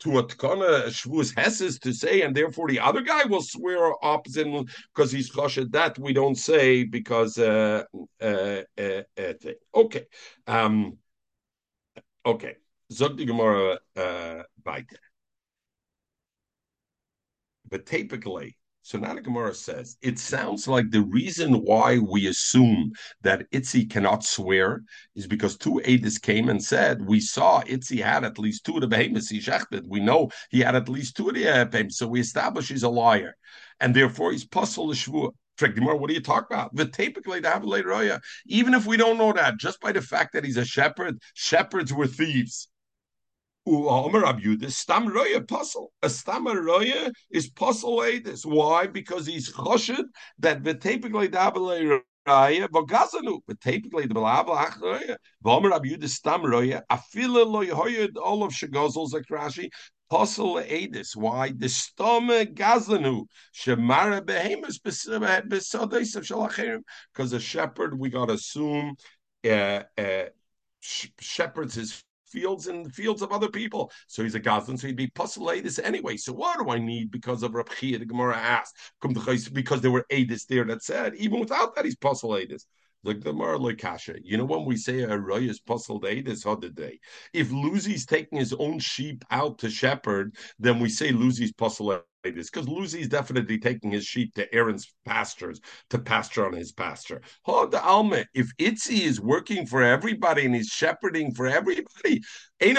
to a tkone shvus hesses to say, and therefore the other guy will swear opposite because he's choshed. That we don't say because uh, uh, uh, uh, okay, um, okay. Zog die Gemara uh, weiter. But typically, so now the Gemara says it sounds like the reason why we assume that Itzi cannot swear is because two Adis came and said we saw Itzi had at least two of the behemoths. We know he had at least two of the behemoths, so we establish he's a liar, and therefore he's puzzle the. What do you talk about? The typically Even if we don't know that, just by the fact that he's a shepherd, shepherds were thieves. Abyuda, Stam Roya puzzle. A Stam Roya is puzzle Adis. Why? Because he's choshed that v'tepikle dabele Raya v'gazanu. V'tepikle dabele achroya. V'omer Abyuda Stam Roya. Afila lo yehoyed all of Shagozol Zakrashi. Puzzle Adis. Why? The stome gazanu. Shemara behemus besodeis of shalachirim. Because a shepherd, we got to assume, uh, uh, shepherds his fields and fields of other people. So he's a Goslin, so he'd be Pusulatis anyway. So what do I need because of Rabchia? The Gemara asked, because there were Adis there that said, even without that, he's Pusulatis. Like the Mar Kasha. You know when we say a roy is puzzled other day. If Luzi's taking his own sheep out to shepherd, then we say Luzi's puzzled this because Luzi is definitely taking his sheep to Aaron's pastures to pasture on his pasture. Hold the Alma, if Itzi is working for everybody and he's shepherding for everybody, Ain't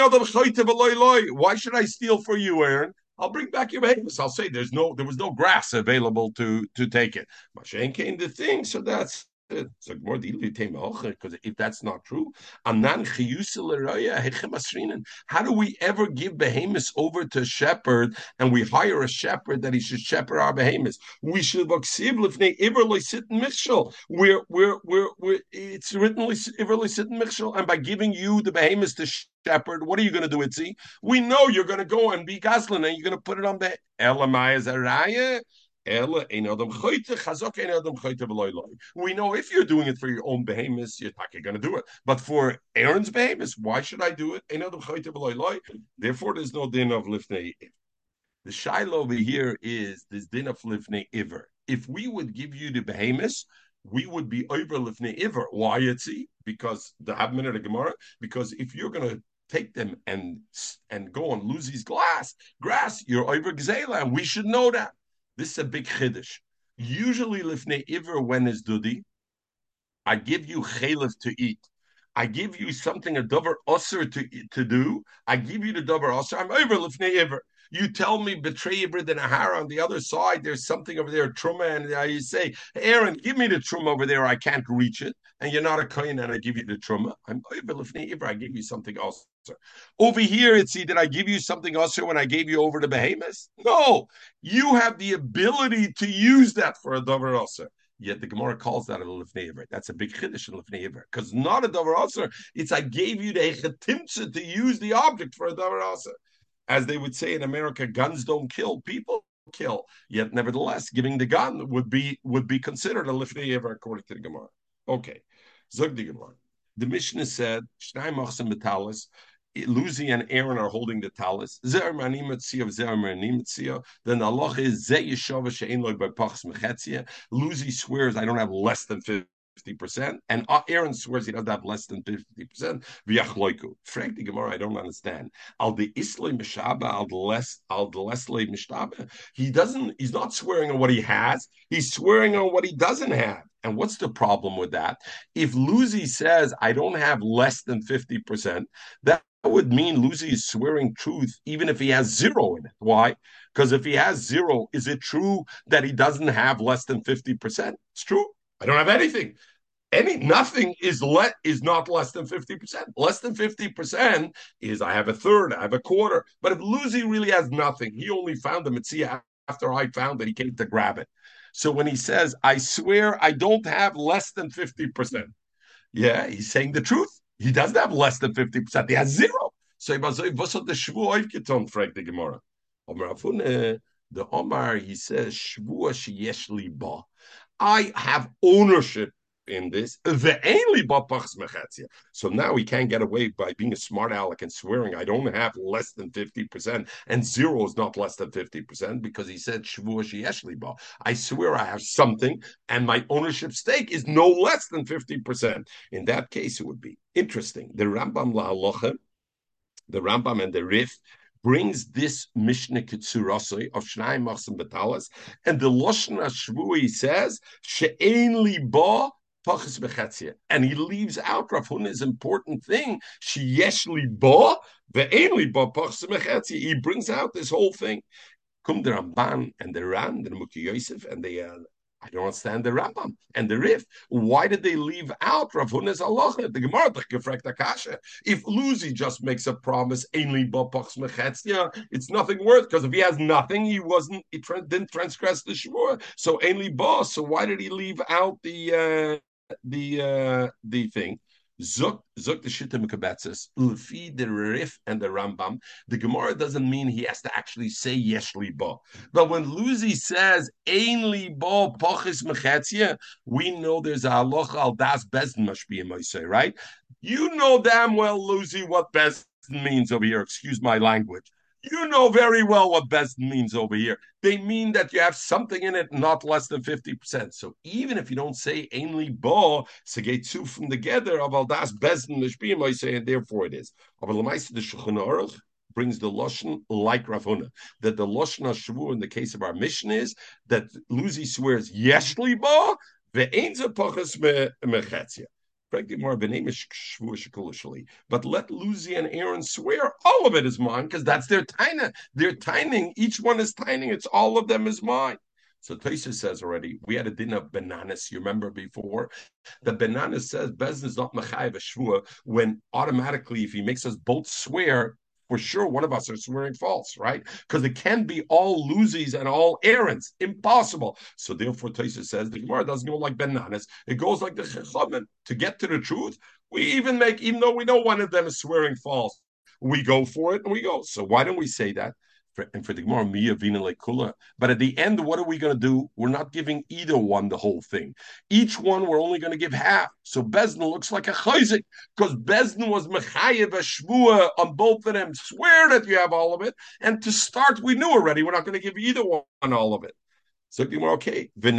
why should I steal for you, Aaron? I'll bring back your behemoths. I'll say there's no there was no grass available to to take it. Mashen came the thing, so that's because if that's not true, how do we ever give behemoths over to a shepherd and we hire a shepherd that he should shepherd our behemoths? We should. We're we're we're it's written and by giving you the behemoths to shepherd, what are you going to do, Itzi? We know you're going to go and be Goslin and you're going to put it on the Elamai. We know if you're doing it for your own behemoths, you're not going to do it. But for Aaron's behemoths, why should I do it? Therefore, there's no din of lifnei. The shiloh over here is this din of lifnei iver. If we would give you the behemoths, we would be over lifnei iver. Why? Because the have minute of Gemara. Because if you're going to take them and and go lose his glass grass, you're over gzela, and we should know that. This is a big chiddush. Usually, lifnei iver when is dudi, I give you chalif to eat. I give you something a dover usher to to do. I give you the dover usher. I'm over lifnei iver. You tell me betray Ibrid and Ahara on the other side. There's something over there, truma, and you say, Aaron, give me the truma over there. I can't reach it, and you're not a kohen, and I give you the truma. I'm oh, lifnei iver. I give you something else. Over here, it's see, did I give you something else when I gave you over to behemoths? No, you have the ability to use that for a dover also. Yet the Gemara calls that a lifnei That's a big chiddush in lifnei because not a davar aser. It's I gave you the chetimtza to use the object for a davar aser. As they would say in America, guns don't kill, people kill. Yet, nevertheless, giving the gun would be would be considered a lifnei ever according to the Gemara. Okay, zog the Gemara. The Mishnah said, Shnai machsim betalis, Luzi and Aaron are holding the talis. Then the Allah is Luzi swears, I don't have less than 50%, and Aaron swears he doesn't have less than 50%. Frank the Gemara, I don't understand. Al the Isle Mishaba, al the less al Mishtaba. He doesn't, he's not swearing on what he has, he's swearing on what he doesn't have. And what's the problem with that? If Luzi says, I don't have less than 50%, that would mean Luzi is swearing truth even if he has zero in it. Why? Because if he has zero, is it true that he doesn't have less than 50%? It's true. I don't have anything. Any nothing mm. is let is not less than 50%. Less than 50% is I have a third, I have a quarter. But if Luzi really has nothing, he only found the Mitzia after I found that he came to grab it. So when he says, I swear I don't have less than 50%, yeah, he's saying the truth. He doesn't have less than 50%. He has zero. So he was hat der Schwur aufgetan, fragt die Gemara. Aber the Omar, he says, Shvua sheyesh ba. I have ownership in this. So now he can't get away by being a smart aleck and swearing I don't have less than 50%, and zero is not less than 50% because he said I swear I have something, and my ownership stake is no less than 50%. In that case, it would be interesting. The Rambam La the Rambam and the Rif brings this Mishnah Kitsurasoi of Shnai Machsim Betalas, and the Loshna Shvui says, She'en li ba and he leaves out Rav Huna's important thing. Sheyeshli ba ve'enli ba He brings out this whole thing. Come the Ramban and the Ran, the Muki Yosef, and the uh, I don't understand the Rambam and the Rif. Why did they leave out Rav Huna's Allah? The Gemara gefragt Akasha. If Luzi just makes a promise, it's nothing worth because if he has nothing, he wasn't he didn't transgress the shvur. So ainly boss. So why did he leave out the uh, the uh, the thing. Zuk zuk the shita mekabetzes lefi the Rif and the Rambam. The Gemara doesn't mean he has to actually say yeshli ba. But when Luzi says ainli ba pochis mechetzia, we know there's a halacha al das bezdin in say right? You know damn well, Luzi, what bezdin means over here. Excuse my language. You know very well what best means over here. They mean that you have something in it not less than 50%. So even if you don't say ainly bo, segetsu from together of al das bezdin lishbiyim, I say, and therefore it is. Aber the Shulchan Aruch brings the lashon like Ravuna that the lashon shavu in the case of our mission is that Luzi swears yeshli bo ve'enza pachas mechetzia. But let Luzi and Aaron swear all of it is mine because that's their taina. Their tining, each one is tining. It's all of them is mine. So Taisa says already, we had a din of Ben Nanas. You remember before? The Ben Nanas says Bezin is not Machayev Shvua when automatically, if he makes us both swear, for sure one of us are swearing false, right? Because it can be all Luzis and all Aarons. Impossible. So therefore, Taisa says the Gemara doesn't go like Ben Nanas. It goes like the Chachamim. To get to the truth, we even make, even though we know one of them is swearing false, we go for it and we go. So why don't we say that? For, and for the Gemara, Mia Vina Lekula. But at the end, what are we going to do? We're not giving either one the whole thing. Each one, we're only going to give half. So Bezdin looks like a chayzik because Bezdin was Mechayev Shvua on both of them. Swear that you have all of it. And to start, we knew already we're not going to give either one all of it. So Gemara, okay, let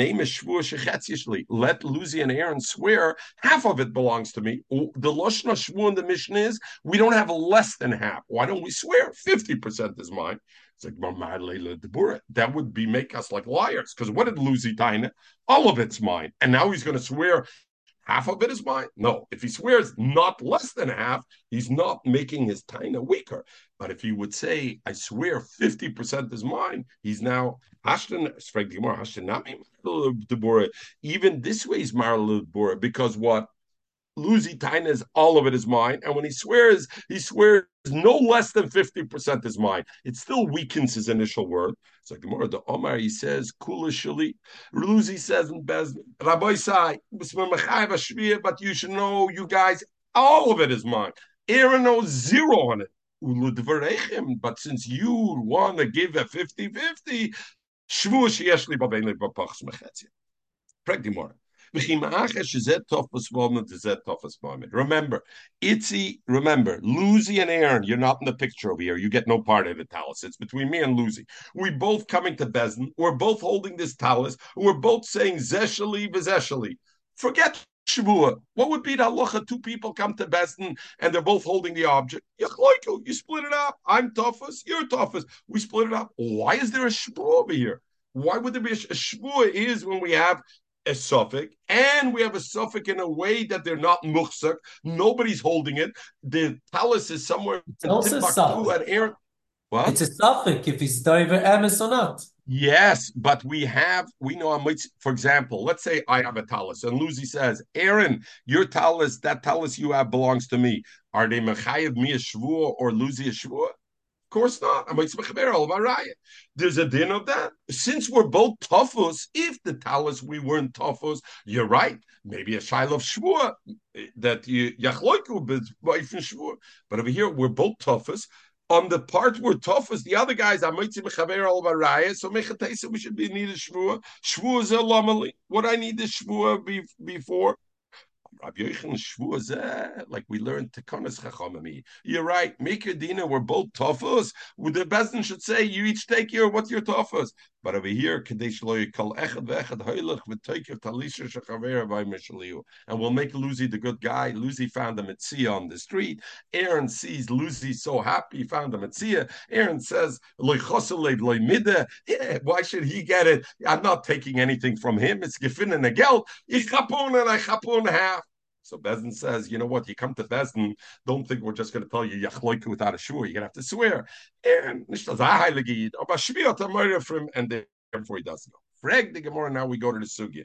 Luzi and Aaron swear half of it belongs to me. The Loshna Shvu in the mission is we don't have less than half. Why don't we swear 50% is mine? It's like that would be make us like liars. Because what did Luzi Taina? All of it's mine. And now he's going to swear half of it is mine. No, if he swears not less than half, he's not making his taina weaker. But if he would say, I swear 50% is mine, he's now even this way is Marla because what? Luzi Taina is all of it is mine. And when he swears, he swears no less than 50% is mine. It still weakens his initial word. It's like the more the Omar, he says, Kula Shali. Luzi says in Bez, Rabbi Sai, but you should know, you guys, all of it is mine. Aaron knows zero on it. But since you want to give a 50 50, Shvu sheyesh li babein li bapachs mechetzia. Preg more. Remember, Itzi, remember, Luzi and Aaron, you're not in the picture over here. You get no part of the talus. It's between me and Luzi. We both coming to Bezdin. We're both holding this talus. We're both saying Zeshali v'Zeshali. Forget Shavua. What would be the halacha? Two people come to Bezdin and they're both holding the object. You split it up. I'm toughest. You're toughest. We split it up. Why is there a Shavua over here? Why would there be a, a Shvua is when we have a suffix, and we have a suffix in a way that they're not muhsak. Nobody's holding it. The palace is somewhere it's also at Aaron. What? It's a suffix if it's diver emes or not. Yes, but we have we know I for example, let's say I have a talus and Luzi says, Aaron, your talus, that talus you have belongs to me. Are they mechayev me a shvua or Luzi a shvua? Course not. There's a din of that. Since we're both toughus, if the talus we weren't toughus, you're right. Maybe a shiloh of shvua eh, that you yachloiku shvua. But over here we're both toughus. On the part we're toughest, the other guys are mitzi mechaver al baraya. So mechatesa we should be need a shvua. Shvua is a. What I need the shvua be, before Rabbi like we learned Tekanas Chachamami. You're right. Your dinner. We're both toughos. The Bezdin should say, you each take your, what's your toughos? But over here, Kadesh lo yikal echad ve'echad hoylech talisha shechaver by Mishaliu. And we'll make Luzi the good guy. Luzi found him at Sia on the street. Aaron sees Luzi so happy, found him at Sia. Aaron says. Yeah, why should he get it? I'm not taking anything from him. It's gefin and a geld. Ich chapon and I chapon half. So Bezdin says, you know what? You come to Bezdin, don't think we're just going to tell you yachloiku without a shua. You're going to have to swear. And and therefore he doesn't know. Frag the Gemara. Now we go to the sugya.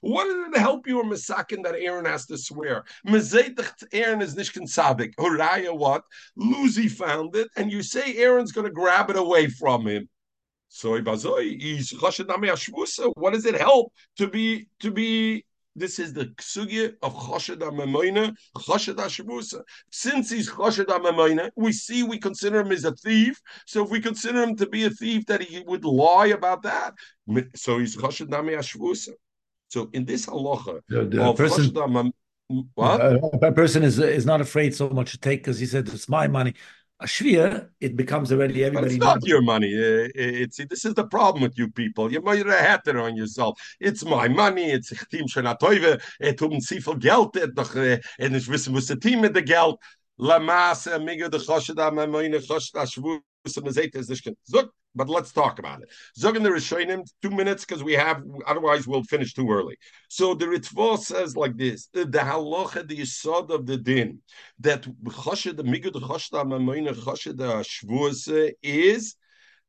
What did it help you or misakin that Aaron has to swear? Aaron is nishkin sadik. Uraya what? Luzi found it, and you say Aaron's going to grab it away from him. So what does it help to be to be? This is the sugya of choshed amemoina, choshed ashbusa. Since he's choshed amemoina, we see we consider him as a thief. So if we consider him to be a thief, that he would lie about that. So he's choshed nami. So in this halacha the, the person, what? a person is is not afraid so much to take because he said it's my money a shvia, it becomes already everybody. It's not your money. It's this is the problem with you people. You might a it on yourself. It's my money. It's team shenatoive. Et um ziveel geld. Et doch en ich wissen was the team mit the geld. La masse mega de choshda meine choshda shvu. But let's talk about it. Zogin the Rishonim, two minutes because we have, otherwise we'll finish too early. So the Ritva says like this: the halacha, the yisod of the din, that choshed the migud choshda mamoina choshed shvuase is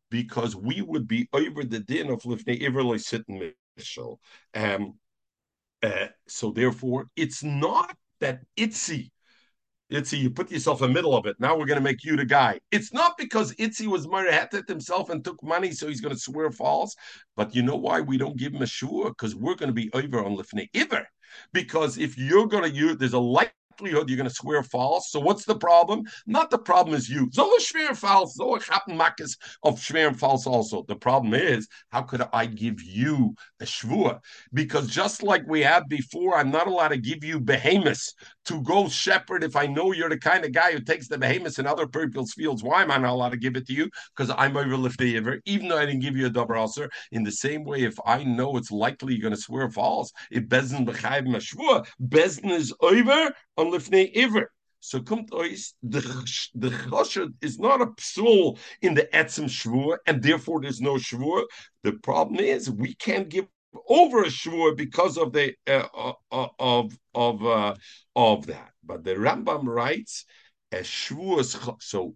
because we would be over the din of lifnei iverly sitting mishal. Um, uh, so therefore, it's not that itzy Itzi, you put yourself in the middle of it. Now we're going to make you the guy. It's not because Itzi was Marahatet himself and took money, so he's going to swear false. But you know why we don't give him a shua? Because we're going to be over on Lifnei Iver. Because if you're going to use, there's a light likelihood you're going to swear false. So what's the problem? Not the problem is you. So schwer false. So happen makis of schwer false also. The problem is how could I give you a shvua? Because just like we had before, I'm not allowed to give you behemoths to go shepherd if I know you're the kind of guy who takes the behemoths and other people's fields. Why am I not allowed to give it to you? Because I'm the ever, even though I didn't give you a double ulcer. In the same way, if I know it's likely you're going to swear false, if bezin b'chayv mashvua, bezin is over on lifnei iver. So kommt ois, the choshed is not a psul in the etzim shvur, and therefore there's no shvur. The problem is we can't give over a shvur because of the uh, uh, uh of of uh, of that. But the Rambam writes so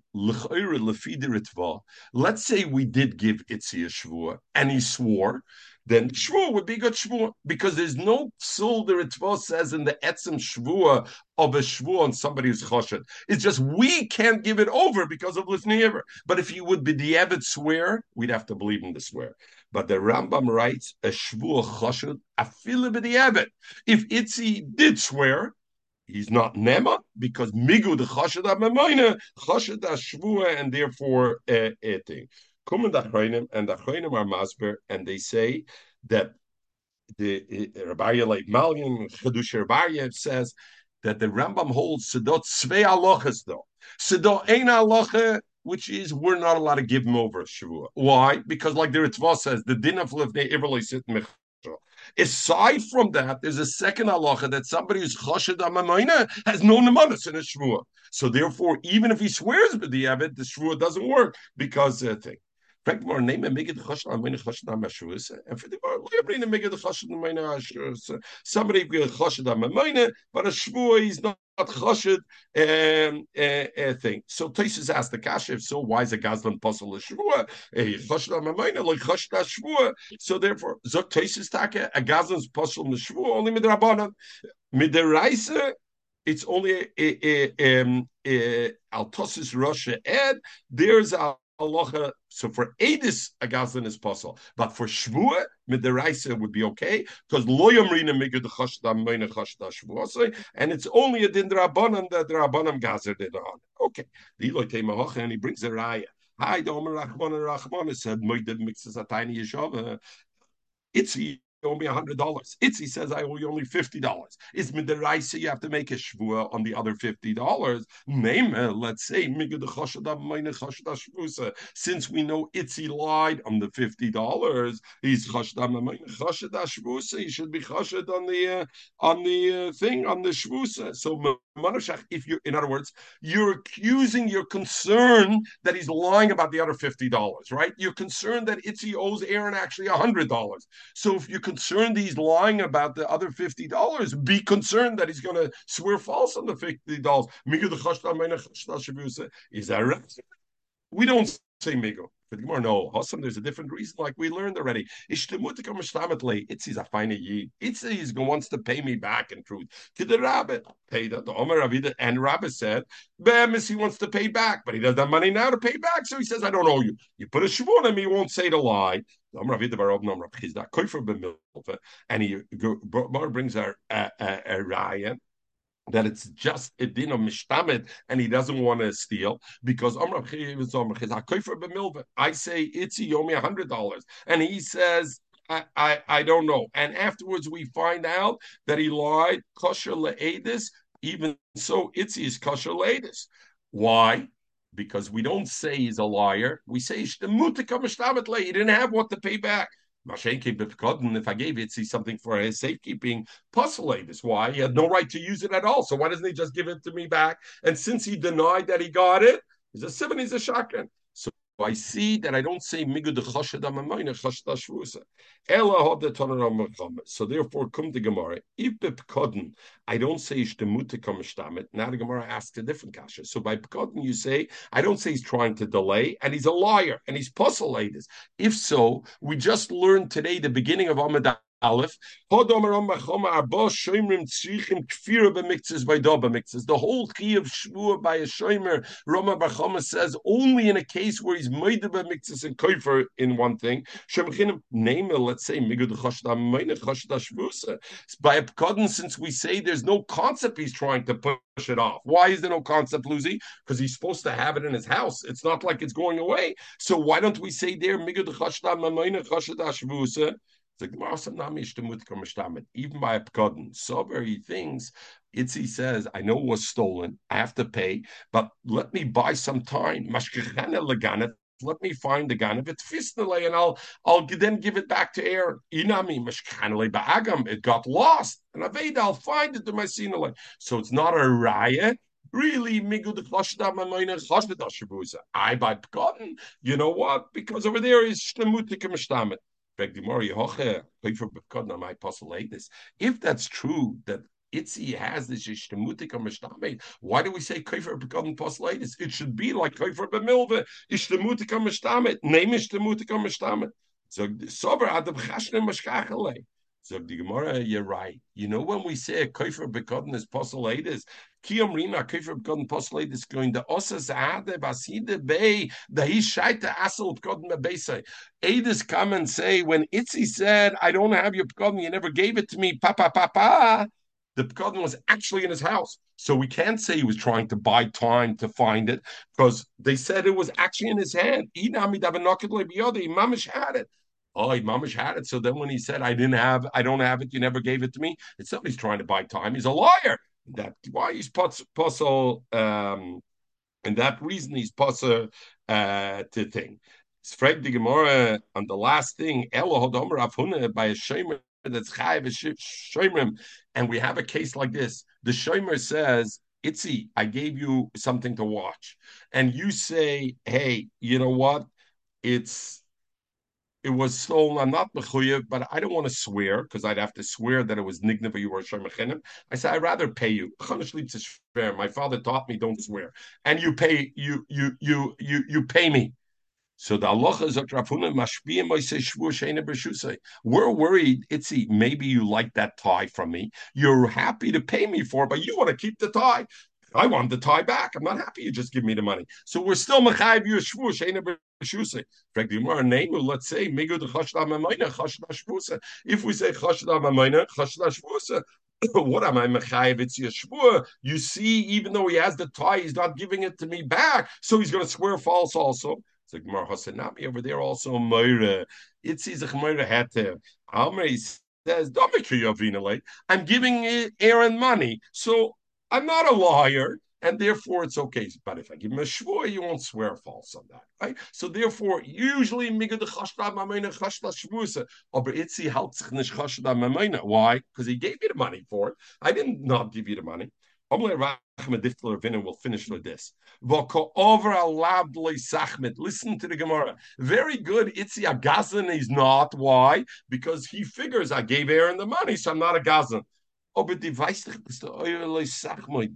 let's say we did give Itzi a shvua and he swore, then shvua would be good shvua because there's no psul the Ritva says in the etzem shvua of a shvua on somebody who's choshed. It's just we can't give it over because of lifnei But if you would be the avid swear, we'd have to believe in the swear. But the Rambam writes a shvua choshed afil b'di'evet. If Itzi did swear, he's not nema because migu the chashad amamayna chashad shvua and therefore uh, eating. The and the are masber and they say that the uh, Rabbi like Malian Chedush Rabbi says that the Rambam holds sedot svei alochas though sedot ein alocha which is we're not allowed to give him over Shavua. Why? Because like the Ritva says, the din of livnei iverly sit Aside from that, there's a second halacha that somebody who's chashad amamayna has no nemanis in a shvua. So therefore, even if he swears avid, the shvua doesn't work because uh, thing. And for the somebody be chashad amamayna, but a shvua he's not chashid um, uh, uh, thing. So Tosis asked the kasha, so why is a gazlan puzzle a shvua? Chashid amamayna like chashid shvua. So therefore, zok Tosis take a gazlan's puzzle the shvua only midrabanan midiraisa. It's only a, a, um, a, Altosis Russia ed. There's a halacha. So for Edis, a gazlan is possible, but for Shvua, midiraisa would be okay because loyam rina migud chashdam meina chashda and it's only a din drabanan that drabanam gazer did on. Okay, the loy and he brings a raya. Hi, Domer Rachman and Rachman said, Moided mixes a tiny yeshava. It's owe me hundred dollars. Itzi says I owe you only fifty dollars. Is midiraisa you have to make a shvua on the other fifty dollars? Name let's say since we know Itzi lied on the fifty dollars, he's shvusa. He should be chashad on the uh, on the uh, thing on the shvusa. So if you, in other words, you're accusing, you're concerned that he's lying about the other fifty dollars, right? You're concerned that Itzi owes Aaron actually hundred dollars. So if you're concerned he's lying about the other fifty dollars, be concerned that he's going to swear false on the fifty dollars. Is that right? We don't say migo. But Gemara, no, Hossam, there's a different reason, like we learned already. It's a fine yid. It's he's wants to pay me back in truth. To the rabbit, paid the Omer and Rabbi said, Bemis, he wants to pay back, but he doesn't have money now to pay back, so he says, I don't owe you. You put a shavon on me, he won't say the lie. And he brings a, a, a, a that it's just a din of mishtamet and he doesn't want to steal because I say it's he owe me a yomi hundred dollars. And he says I, I, I don't know. And afterwards we find out that he lied kosher leedis even so it's his kosher leedis. Why because we don't say he's a liar we say he didn't have what to pay back if I gave it, see something for his safekeeping, puzzle this why he had no right to use it at all. So why doesn't he just give it to me back? And since he denied that he got it, he's a seven, he's a shotgun. I see that I don't say migud shvusa. Ella had the toner So therefore, come to Gemara. If bepkodden, I don't say ishtemute come shtamet. Now the Gemara asks a different kasha. So by pkodden, you say I don't say he's trying to delay, and he's a liar, and he's puzzle If so, we just learned today the beginning of Amadah Aleph. The whole key of Shvua by a Shomer, Rama Bachama says only in a case where he's made by mixes and koifer in one thing. Name let's say by a pekadon, since we say there's no concept he's trying to push it off. Why is there no concept, Luzi? Because he's supposed to have it in his house. It's not like it's going away. So why don't we say there migud chashda mamayne chashda shvusa? Even by Pkodin, so very things, Itzi says, I know it was stolen, I have to pay, but let me buy some time. Let me find the gun. If it's fisnale, and I'll I'll then give it back to Aaron. Inami mashkanale ba'agam. It got lost. And Aveda, I'll find it to my sinale. So it's not a riot. Really, Migud I by Pkodin. You know what? Because over there is Shtemutik if that's true, that Itzi has this ishtamutik or Why do we say kaifer begotten postulatus? It should be like kaifer b'milva ishtamutik or mishtamet. Name or mishtamet. So sober adam chashne mashkachalei. So the Gemara, you're right. You know when we say a kaifer begotten is postulatus, Kiyom Rina kaifer begotten postulatus going to osas ade baside bay the he shaita asel begotten mebesai. Adis come and say when Itzi said, "I don't have your begotten, you never gave it to me." Papa, papa. The Pekodin was actually in his house. So we can't say he was trying to buy time to find it because they said it was actually in his hand. Mamish had it. Oh, Mamish had it. So then when he said, I didn't have, I don't have it, you never gave it to me, it's somebody's trying to buy time. He's a liar. That why he's puzzle, um, and that reason he's puzzle uh, to think. It's Frag the Gemara on the last thing, Elo Hodomer Afhune by a shamer that's Chayiv Shomrim, and we have a case like this. The Shomer says, Itzi, I gave you something to watch. And you say, hey, you know what? It's it was stolen. I'm not mechuyev, but I don't want to swear because I'd have to swear that it was nigna or shemechenim. I said I'd rather pay you. My father taught me don't swear, and you pay you you you you you pay me. So the Allah We're worried, Itzi, maybe you like that tie from me. You're happy to pay me for it, but you want to keep the tie. I want the tie back. I'm not happy you just give me the money. So we're still mechayiv you shvu sheina b'shuse. Frank, the name, let's say migu the chashda mamayna chashda shvusa. If we say chashda mamayna chashda shvusa, what am I mechayiv? It's yeshvua. You see, even though he has the tie, he's not giving it to me back, so he's going to swear false also. So Gemara Hasanami over there also Moira. Itzi Moira Hetev. Amri says, Don't make. I'm giving Aaron money, so I'm not a liar, and therefore it's okay. But if I give him a shvur, you won't swear false on that, right? So therefore, usually migad chashda mamena chashda shvusa. Oh, Aber itzi chashda mamena. Why? Because he gave you the money for it. I didn't not give you the money. We'll finish with this. Listen to the Gemara. Very good. Itzi a gazan is not. Why? Because he figures I gave Aaron the money, so I'm not a gazan. Oh, oh,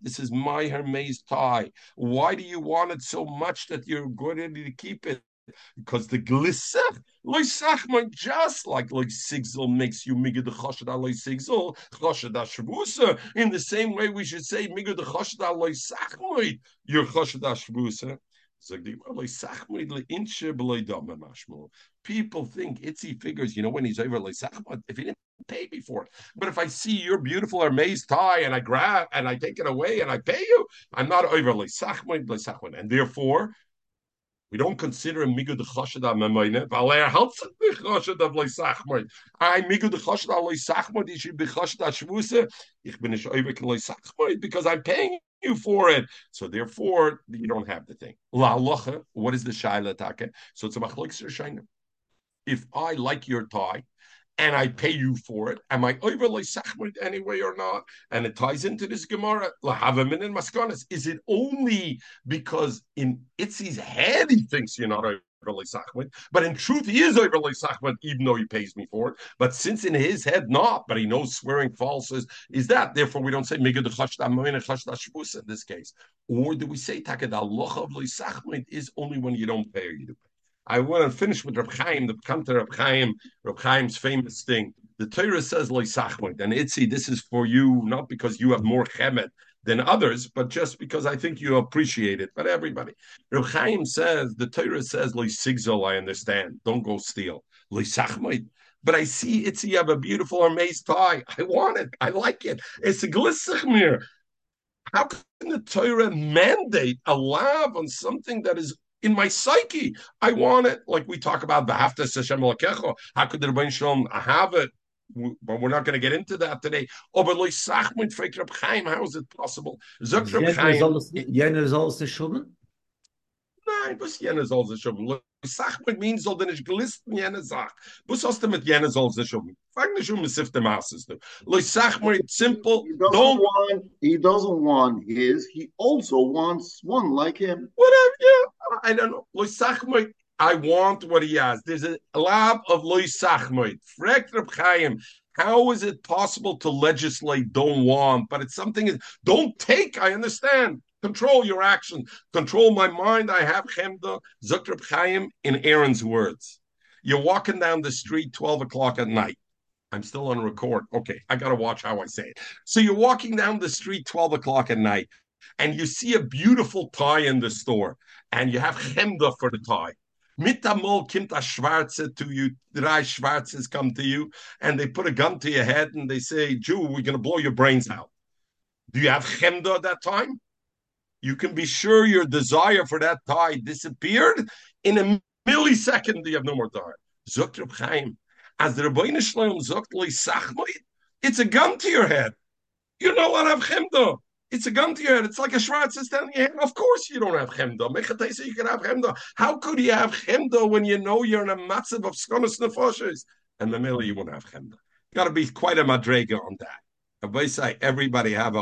this is my Hermes tie. Why do you want it so much that you're going to keep it? because the glisach loy sachman just like sigzol makes you migad the chashad loy sigzol chashad shvusa. In the same way, we should say migad the chashad loy sachmoid your chashad shvusa. People think Itzi figures, you know, when he's over if he didn't pay me for it. But if I see your beautiful Hermes tie and I grab and I take it away and I pay you, I'm not over And therefore, we don't consider him migud chashad amamayne. Valer helps the chashad of loisachmoid. I migud chashad loisachmoid. You should be chashad shvuse. Ich bin nicht oivik loisachmoid because I'm paying you for it. So therefore, you don't have the thing. La locha. What is the shaila take? So it's a machlik shaina. If I like your tie, and I pay you for it. Am I overly sachmid anyway or not? And it ties into this Gemara. Lahavamin and Maskonis. Is it only because in Itzi's head he thinks you're not sachmid, but in truth he is overly sachmid, even though he pays me for it. But since in his head not, but he knows swearing false is, is that. Therefore, we don't say in this case. Or do we say Takad Allah of is only when you don't pay or you do pay? I want to finish with Reb Chaim, the Kantar Reb Chaim, Reb Chaim's famous thing. The Torah says loisachmoid, and Itzi, this is for you, not because you have more chemet than others, but just because I think you appreciate it. But everybody, Reb Chaim says the Torah says loisigzol. I understand. Don't go steal loisachmoid. But I see Itzi, you have a beautiful Hermes tie. I want it. I like it. It's a glissachmir. How can the Torah mandate a lav on something that is in my psyche. I want it. Like we talk about the Haftas Hashem. How could the Rebbein Shalom have it? But we're not going to get into that today. Oh, but like Sachmit Freikrab Chaim, how is it possible? Zokrab Chaim. Jener soll es nicht schummen? Nein, was jener soll es schummen? Sachmit means soll denn nicht gelisten jener Sach. Was hast du mit jener soll es schummen? Fang nicht um, if the masses do. Like Sachmit, simple. He doesn't don't want. He doesn't want his. He also wants one like him. Whatever. Yeah. I don't know. Loisachmoid, I want what he has. There's a lab of Loisachmoid. Frekt Reb Chaim, How is it possible to legislate don't want, but it's something don't take? I understand. Control your action. Control my mind. I have chemda zukrab chaim in Aaron's words. You're walking down the street 12 o'clock at night. I'm still on record. Okay, I got to watch how I say it. So you're walking down the street 12 o'clock at night and you see a beautiful tie in the store and you have chemda for the tie. Mitamol kimt a schwarze to you, drei schwarzes come to you, and they put a gun to your head and they say, Jew, we're going to blow your brains out. Do you have chemda at that time? You can be sure your desire for that tie disappeared in a millisecond. You have no more tie. Zukrab Chaim, as the Rebbeinu Zuktli Sachmoid, it's a gun to your head. You know what I've chemda. It's a gun to your head. It's like a down in your head. Of course you don't have chemda. Mechatesa, you can have chemda. How could you have chemda when you know you're in a massive of skonas nefoshes? And the middle you won't have chemda. Got to be quite a madrega on that. If I say everybody have a